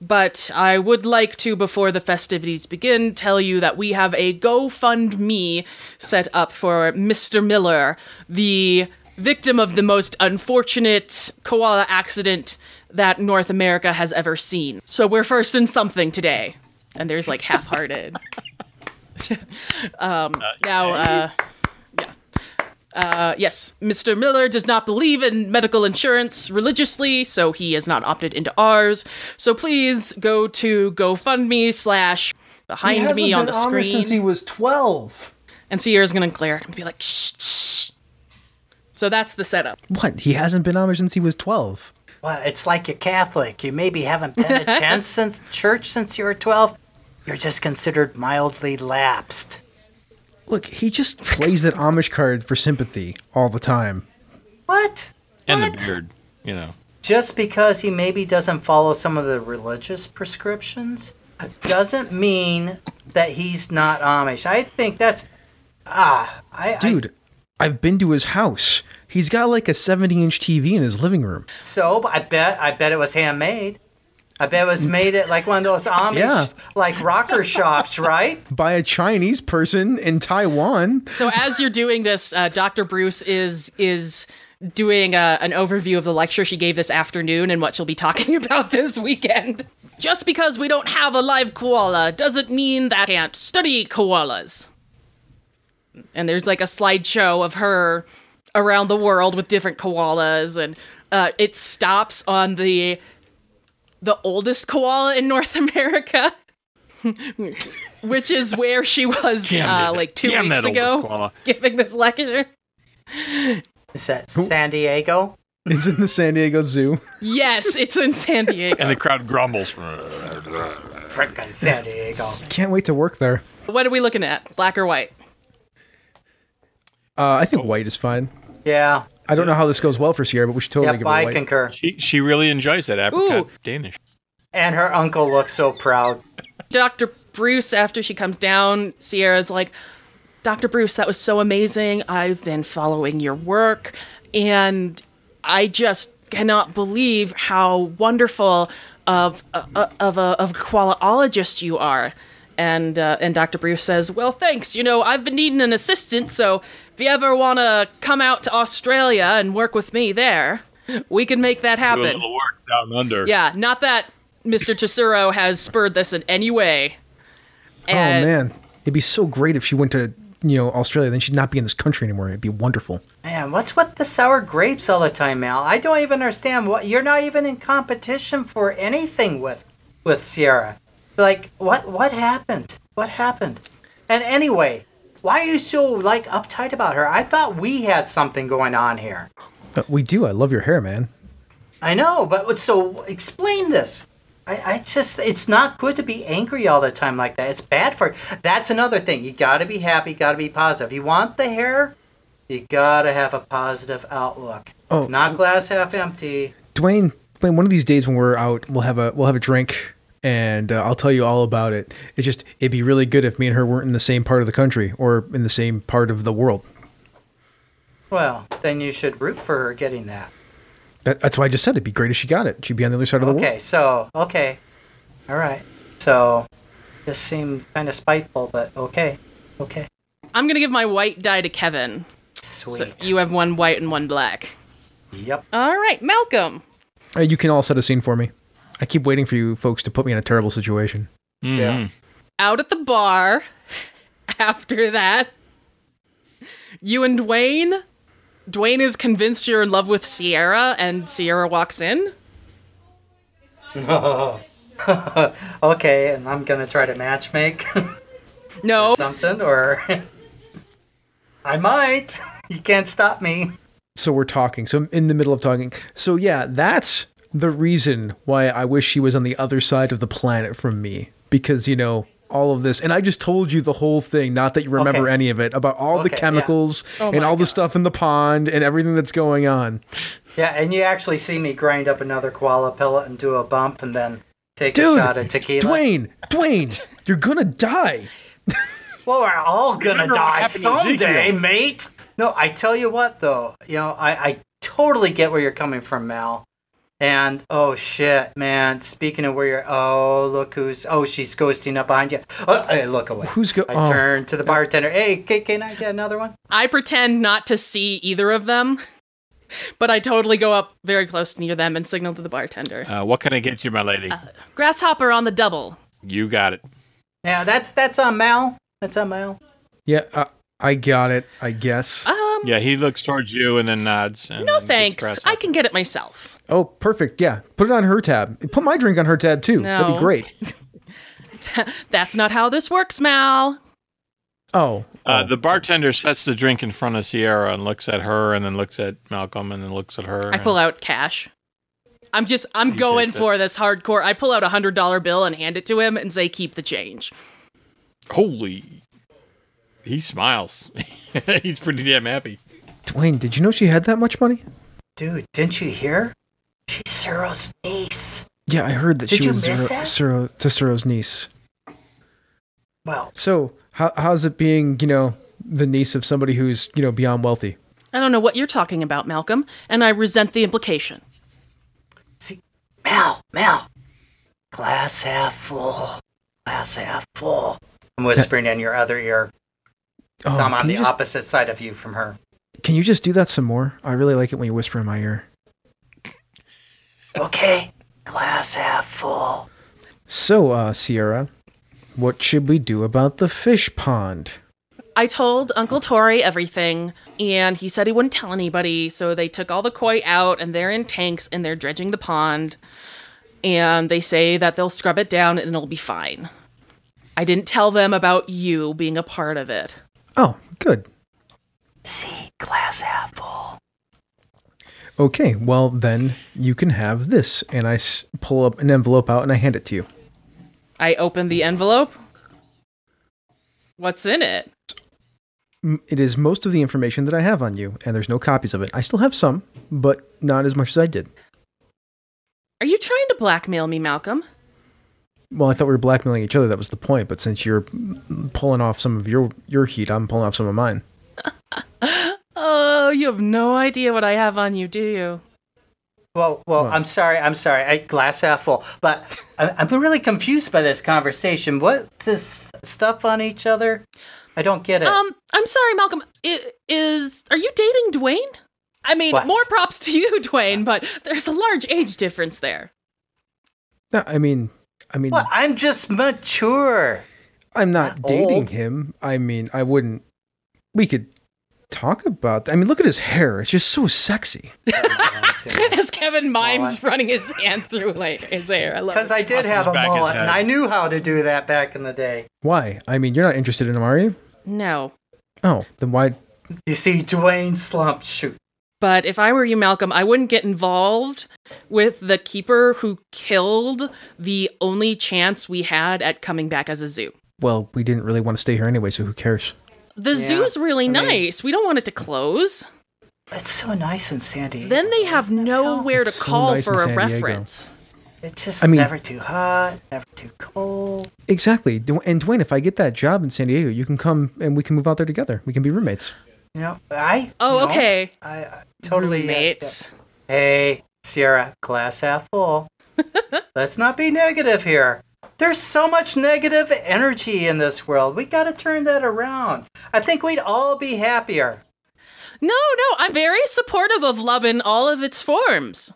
But I would like to, before the festivities begin, tell you that we have a GoFundMe set up for Mr. Miller, the victim of the most unfortunate koala accident that North America has ever seen. So we're first in something today. And there's like half hearted. um, now, uh, yeah. Uh, yes, Mr. Miller does not believe in medical insurance religiously, so he has not opted into ours. So please go to GoFundMe slash behind me on the screen. Since he was 12. and Sierra's gonna glare at him and be like, shh, shh. So that's the setup. What? He hasn't been Amish since he was 12. Well, it's like you're Catholic. You maybe haven't been to church since church since you were 12. You're just considered mildly lapsed. Look, he just plays that Amish card for sympathy all the time. What? And What? the beard, you know. Just because he maybe doesn't follow some of the religious prescriptions doesn't mean that he's not Amish. I think that's ah, I, I Dude, I've been to his house. He's got like a 70 inch TV in his living room. So, I bet I bet it was handmade. I bet it was made at like one of those Amish Yeah. like rocker shops, right? By a Chinese person in Taiwan. So as you're doing this, uh, Dr. Bruce is is doing uh an overview of the lecture she gave this afternoon and what she'll be talking about this weekend. Just because we don't have a live koala doesn't mean that I can't study koalas. And there's like a slideshow of her around the world with different koalas, and uh, it stops on the the oldest koala in North America. Which is where she was uh, like two damn weeks ago giving this lecture. Is that San Diego? It's in the San Diego Zoo. Yes, it's in San Diego. And the crowd grumbles. Frickin' San Diego. Can't wait to work there. what are we looking at? Black or white? Uh, I think white is fine. Yeah. I don't know how this goes well for Sierra, but we should totally Yep, give her I white. concur. She, she really enjoys that apricot Ooh. Danish. And her uncle looks so proud. Dr. Bruce, after she comes down, Sierra's like, Dr. Bruce, that was so amazing. I've been following your work, and I just cannot believe how wonderful of uh, of a of a koalaologist you are. And uh, and Dr. Bruce says, "Well, thanks. You know, I've been needing an assistant, so if you ever want to come out to Australia and work with me there, we can make that Do a happen." little work down under. Yeah, not that Mr. Tesoro has spurred this in any way. oh And man, it'd be so great if she went to you know Australia. Then she'd not be in this country anymore. It'd be wonderful. Man, what's with the sour grapes all the time, Mal? I don't even understand what you're not even in competition for anything with with Sierra. Like what what happened? What happened? And anyway, why are you so like uptight about her? I thought we had something going on here. Uh, we do. I love your hair, man. I know, but what- so explain this. I, I just it's not good to be angry all the time like that. It's bad for that's another thing. You gotta be happy, gotta be positive. You want the hair, you gotta have a positive outlook. Oh, Not glass half empty. Dwayne, Dwayne, one of these days when we're out, we'll have a we'll have a drink, and uh, I'll tell you all about it. It's just it'd be really good if me and her weren't in the same part of the country or in the same part of the world. Well, then you should root for her getting that. That, that's why I just said it'd be great if she got it. She'd be on the other side of the Okay, world. so okay, all right. So this seemed kind of spiteful, but okay, okay, I'm gonna give my white die to Kevin. sweet. So you have one white and one black. yep. All right, Malcolm. Uh, you can all set a scene for me. I keep waiting for you folks to put me in a terrible situation. Mm-hmm. Yeah. Out at the bar. After that, you and Dwayne. Dwayne is convinced you're in love with Sierra, and Sierra walks in. Okay, and I'm gonna try to matchmake No, something, or I might. You can't stop me. So we're talking. So I'm in the middle of talking. So yeah, that's the reason why I wish she was on the other side of the planet from me. Because, you know, all of this. And I just told you the whole thing, not that you remember Okay. any of it, about all Okay, the yeah. chemicals Oh and my all the stuff in the pond and everything that's going on. Yeah, and you actually see me grind up another koala pellet and do a bump, and then take Dude, a shot of tequila. Dwayne, Dwayne, you're gonna die. Well, we're all gonna die someday, mate. No, I tell you what, though, you know, I, I totally get where you're coming from, Mal. And oh shit, man! Speaking of where you're, oh look who's, oh she's ghosting up behind you. Oh, hey, look away. Who's go- I oh. turn to the bartender. Hey, can, can I get another one? I pretend not to see either of them, but I totally go up very close near them and signal to the bartender. Uh, what can I get you, my lady? Grasshopper on the double. you got it. Yeah, that's that's on Mal. That's on Mal. Yeah, uh, I got it, I guess. Um, Yeah, he looks towards you and then nods. And no thanks. I can get it myself. Oh, perfect. Yeah. Put it on her tab. Put my drink on her tab too. That'd be No. great. That's not how this works, Mal. Oh. Uh, the bartender sets the drink in front of Sierra and looks at her, and then looks at Malcolm, and then looks at her. I pull out cash. I'm just I'm You going for this hardcore. I pull out a hundred dollar bill and hand it to him and say, "Keep the change." Holy! He smiles. He's pretty damn happy. Dwayne, did you know she had that much money? Dude, didn't you hear? She's Cyril's niece. Yeah, I heard that Did she you was miss Zero, that? Zero, Cicero's niece. Well, So, how, how's it being, you know, the niece of somebody who's, you know, beyond wealthy? I don't know what you're talking about, Malcolm, and I resent the implication. see, Mal, Mal. Glass half full. Glass half full. I'm whispering in your other ear. Oh, So I'm on the just, opposite side of you from her. can you just do that some more? I really like it when you whisper in my ear. Okay, glass half full. So, uh, Sierra, what should we do about the fish pond? I told Uncle Tori everything, and he said he wouldn't tell anybody. So they took all the koi out, and they're in tanks, and they're dredging the pond. And they say that they'll scrub it down, and it'll be fine. I didn't tell them about you being a part of it. Oh, good. See, glass half full. Okay, well, then you can have this. And I s- pull up an envelope out and I hand it to you. I open the envelope. What's in it? M- It is most of the information that I have on you, and there's no copies of it. I still have some, but not as much as I did. Are you trying to blackmail me, Malcolm? Well, I thought we were blackmailing each other. That was the point. But since you're pulling off some of your your heat, I'm pulling off some of mine. Oh, you have no idea what I have on you, do you? Well, well, What? I'm sorry. I'm sorry. I glass half full. But I, I'm really confused by this conversation. What's this stuff on each other? I don't get it. Um, I'm sorry, Malcolm. I- Is are you dating Dwayne? I mean, What? more props to you, Dwayne, but there's a large age difference there. No, I mean, I mean, Well, I'm just mature. I'm not not dating old. him. I mean, I wouldn't. We could talk about. That. I mean, look at his hair. It's just so sexy. As Kevin mimes Well, running his hand through like his hair. I love Because. I did have a back mullet, and I knew how to do that back in the day. Why? I mean, you're not interested in him, are you? No. Oh, then why? You see, Dwayne slumped. Shoot. But if I were you, Malcolm, I wouldn't get involved with the keeper who killed the only chance we had at coming back as a zoo. Well, we didn't really want to stay here anyway, so who cares? The Yeah, zoo's really I mean- nice. we don't want it to close. It's so nice in San Diego. Then they have isn't it, Hal? nowhere to It's so call nice for a reference. It's just I mean- never too hot, never too cold. Exactly. And Dwayne, if I get that job in San Diego, you can come and we can move out there together. We can be roommates. You know, I. Oh, you know, okay. I, I totally. uh, Roommates. Hey, Sierra, glass half full. Let's not be negative here. There's so much negative energy in this world. We got to turn that around. I think we'd all be happier. No, no, I'm very supportive of love in all of its forms.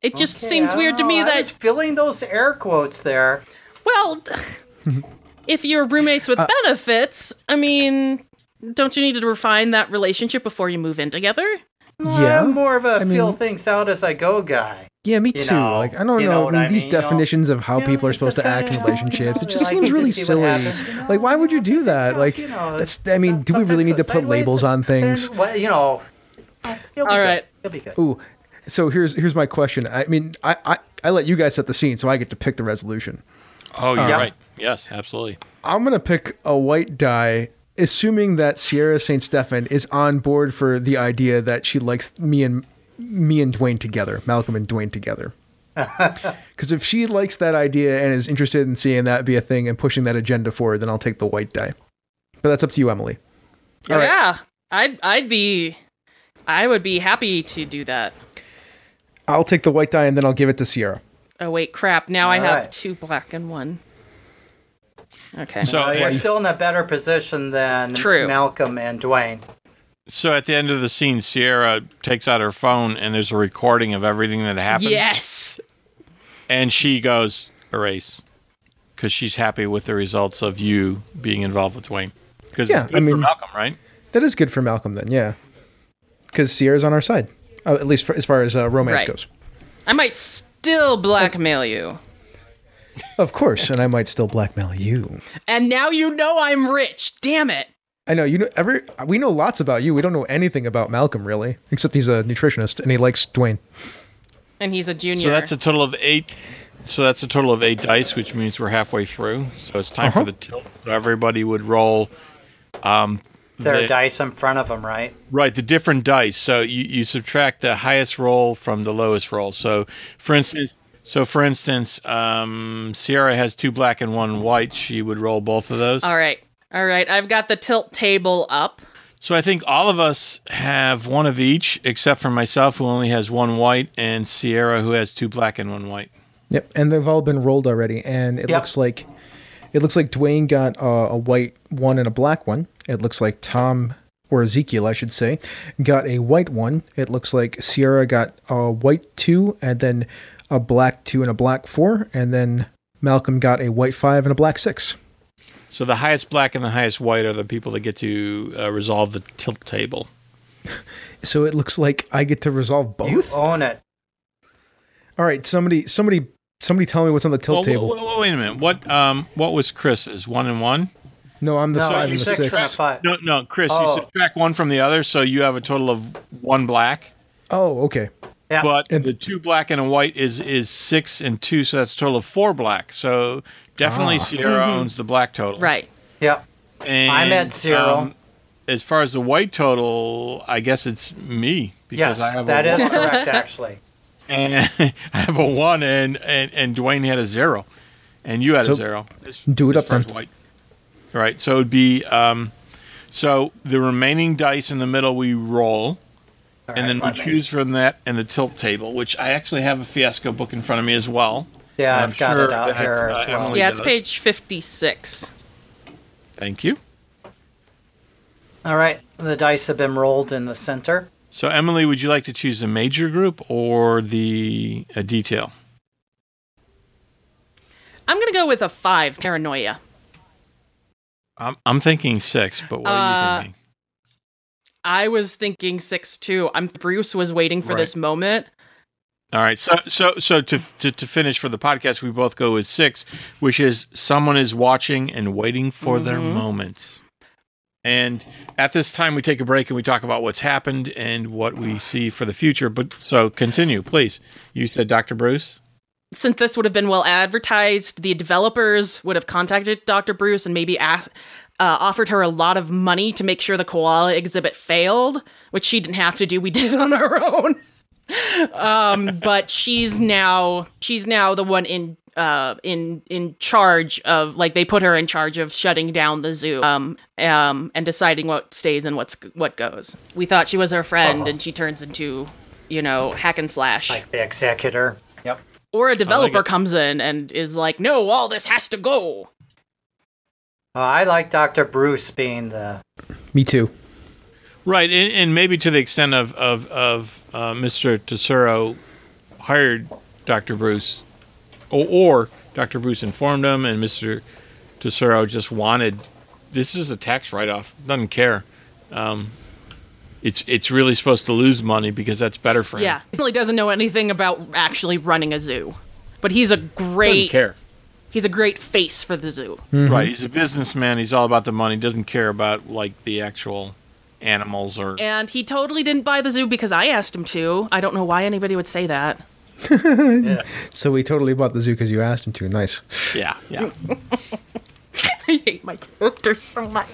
It just Okay, seems I weird to me know. I that was feeling those air quotes there. well, if you're roommates Uh, with benefits, I mean, don't you need to refine that relationship before you move in together? Yeah. I'm more of a I feel mean- things out as I go guy. Yeah, me You too. know, like I don't you know, know what I these mean, you know? definitions of how people are supposed to act in relationships. it just like, seems really just silly. happens, you know, like, why would you do that? Like, you know, that's. I mean, do we really need to put labels on things? then, well, you know, oh, he'll be All good. right. He'll be good. Ooh, so here's here's my question. I mean, I, I I let you guys set the scene, so I get to pick the resolution. Oh, you're Yeah. right. Yes, absolutely. I'm gonna pick a white die, assuming that Sierra Saint Stefan is on board for the idea that she likes me and me and Dwayne together, Malcolm and Dwayne together. Because if she likes that idea and is interested in seeing that be a thing and pushing that agenda forward, then I'll take the white die. But that's up to you, Emily. All right. Yeah, I'd I'd be, I would be happy to do that. I'll take the white die and then I'll give it to Sierra. Oh wait, crap! Now I All have right. two black and one. Okay. So, Well, you're and- still in a better position than True. Malcolm and Dwayne. so at the end of the scene, Sierra takes out her phone and there's a recording of everything that happened. yes. And she goes, erase. Because she's happy with the results of you being involved with Dwayne. Because Yeah, it's good I mean- for Malcolm, right? That is good for Malcolm then, yeah. Because Sierra's on our side, uh, at least for, as far as uh, romance Right. goes. I might still blackmail you. Of course, and I might still blackmail you. And now you know I'm rich. Damn it. I know you know every. We know lots about you. We don't know anything about Malcolm really, except he's a nutritionist and he likes Dwayne. And he's a junior. So that's a total of eight. So that's a total of eight dice, which means we're halfway through. So it's time Uh-huh. for the tilt. So everybody would roll. Um, There are the- dice in front of them, right? Right, the different dice. So you, you subtract the highest roll from the lowest roll. So for instance, so for instance, um, Sierra has two black and one white. She would roll both of those. All right. All right. I've got the tilt table up. So I think all of us have one of each, except for myself, who only has one white, and Sierra, who has two black and one white. Yep, and they've all been rolled already, and it Yep. looks like it looks like Dwayne got uh, a white one and a black one. It looks like Tom or Ezekiel, I should say, got a white one. It looks like Sierra got a white two, and then a black two and a black four, and then Malcolm got a white five and a black six. So the highest black and the highest white are the people that get to uh, resolve the tilt table. So it looks like I get to resolve both. You own it. All right, somebody, somebody, somebody, tell me what's on the tilt Well, table. w- w- wait a minute. What um what was Chris's one and one? no, I'm the No, five and the six, six. and a five. No, no, Chris. Oh. You subtract one from the other, so you have a total of one black. Oh, okay. Yeah. But And- the two black and a white is is six and two, so that's a total of four black. So definitely Ah. Sierra owns the black total. Right. Yep. And, I'm at zero. as far as the white total, I guess it's me because Yes, I have that a is one, correct, actually. and I have a one, and, and and Dwayne had a zero, and you had So, a zero. As- do it as up far then. as White. Right. So it'd be um, so the remaining dice in the middle we roll. All and right, then we let choose from that and the tilt table, which I actually have a fiasco book in front of me as well. Yeah, I'm I've got sure it out here uh, as well. Emily- Yeah, it's does. page 56. Thank you. All right, the dice have been rolled in the center. So, Emily, would you like to choose the major group or the a detail? I'm going to go with a 5, paranoia. I'm, I'm thinking six, but what are Uh, you thinking? I was thinking 6 too. I'm Bruce was waiting for Right. this moment. All right. So, so, so to, to to finish for the podcast, we both go with six, which is someone is watching and waiting for their Mhm. moment. And at this time, we take a break and we talk about what's happened and what we see for the future. But so continue, please. You said Dr. Bruce. Since this would have been well advertised, the developers would have contacted Dr. Bruce and maybe asked, uh, offered her a lot of money to make sure the koala exhibit failed, which she didn't have to do. We did it on our own. um, but she's now she's now the one in uh, in in charge of like they put her in charge of shutting down the zoo um, um, and deciding what stays and what's what goes. We thought she was her friend, and she turns into you know hack and slash. Like the executor. Yep. or a developer it. comes in and is like, "No, all this has to go." Well, I like Dr. Bruce being the. Me too. Right, and, and maybe to the extent of of of uh, Mr. Tesoro hired Dr. Bruce, or, or Dr. Bruce informed him, and Mr. Tesoro just wanted this is a tax write off. Doesn't care. Um, it's it's really supposed to lose money because that's better for him. Yeah, he really doesn't know anything about actually running a zoo, but he's a great care. He's a great face for the zoo. Mm-hmm. Right, he's a businessman. He's all about the money. Doesn't care about like the actual animals or And he totally didn't buy the zoo because I asked him to. I don't know why anybody would say that. yeah. So we totally bought the zoo because you asked him to. Nice. yeah yeah. I hate my character so much.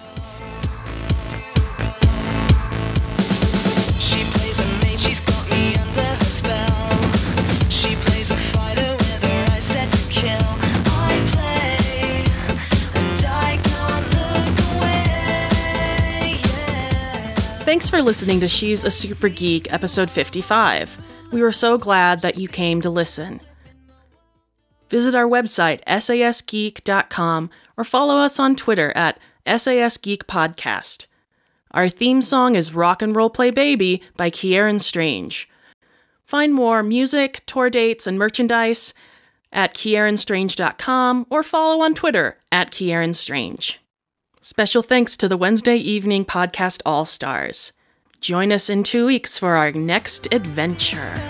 Thanks for listening to She's a Super Geek, episode 55. We were so glad that you came to listen. Visit our website, sasgeek.com, or follow us on Twitter at sasgeekpodcast. Our theme song is Rock and Roll Play Baby by Kieran Strange. Find more music, tour dates, and merchandise at kieranstrange.com or follow on Twitter at kieranstrange. Special thanks to the Wednesday Evening Podcast All Stars. Join us in two weeks for our next adventure.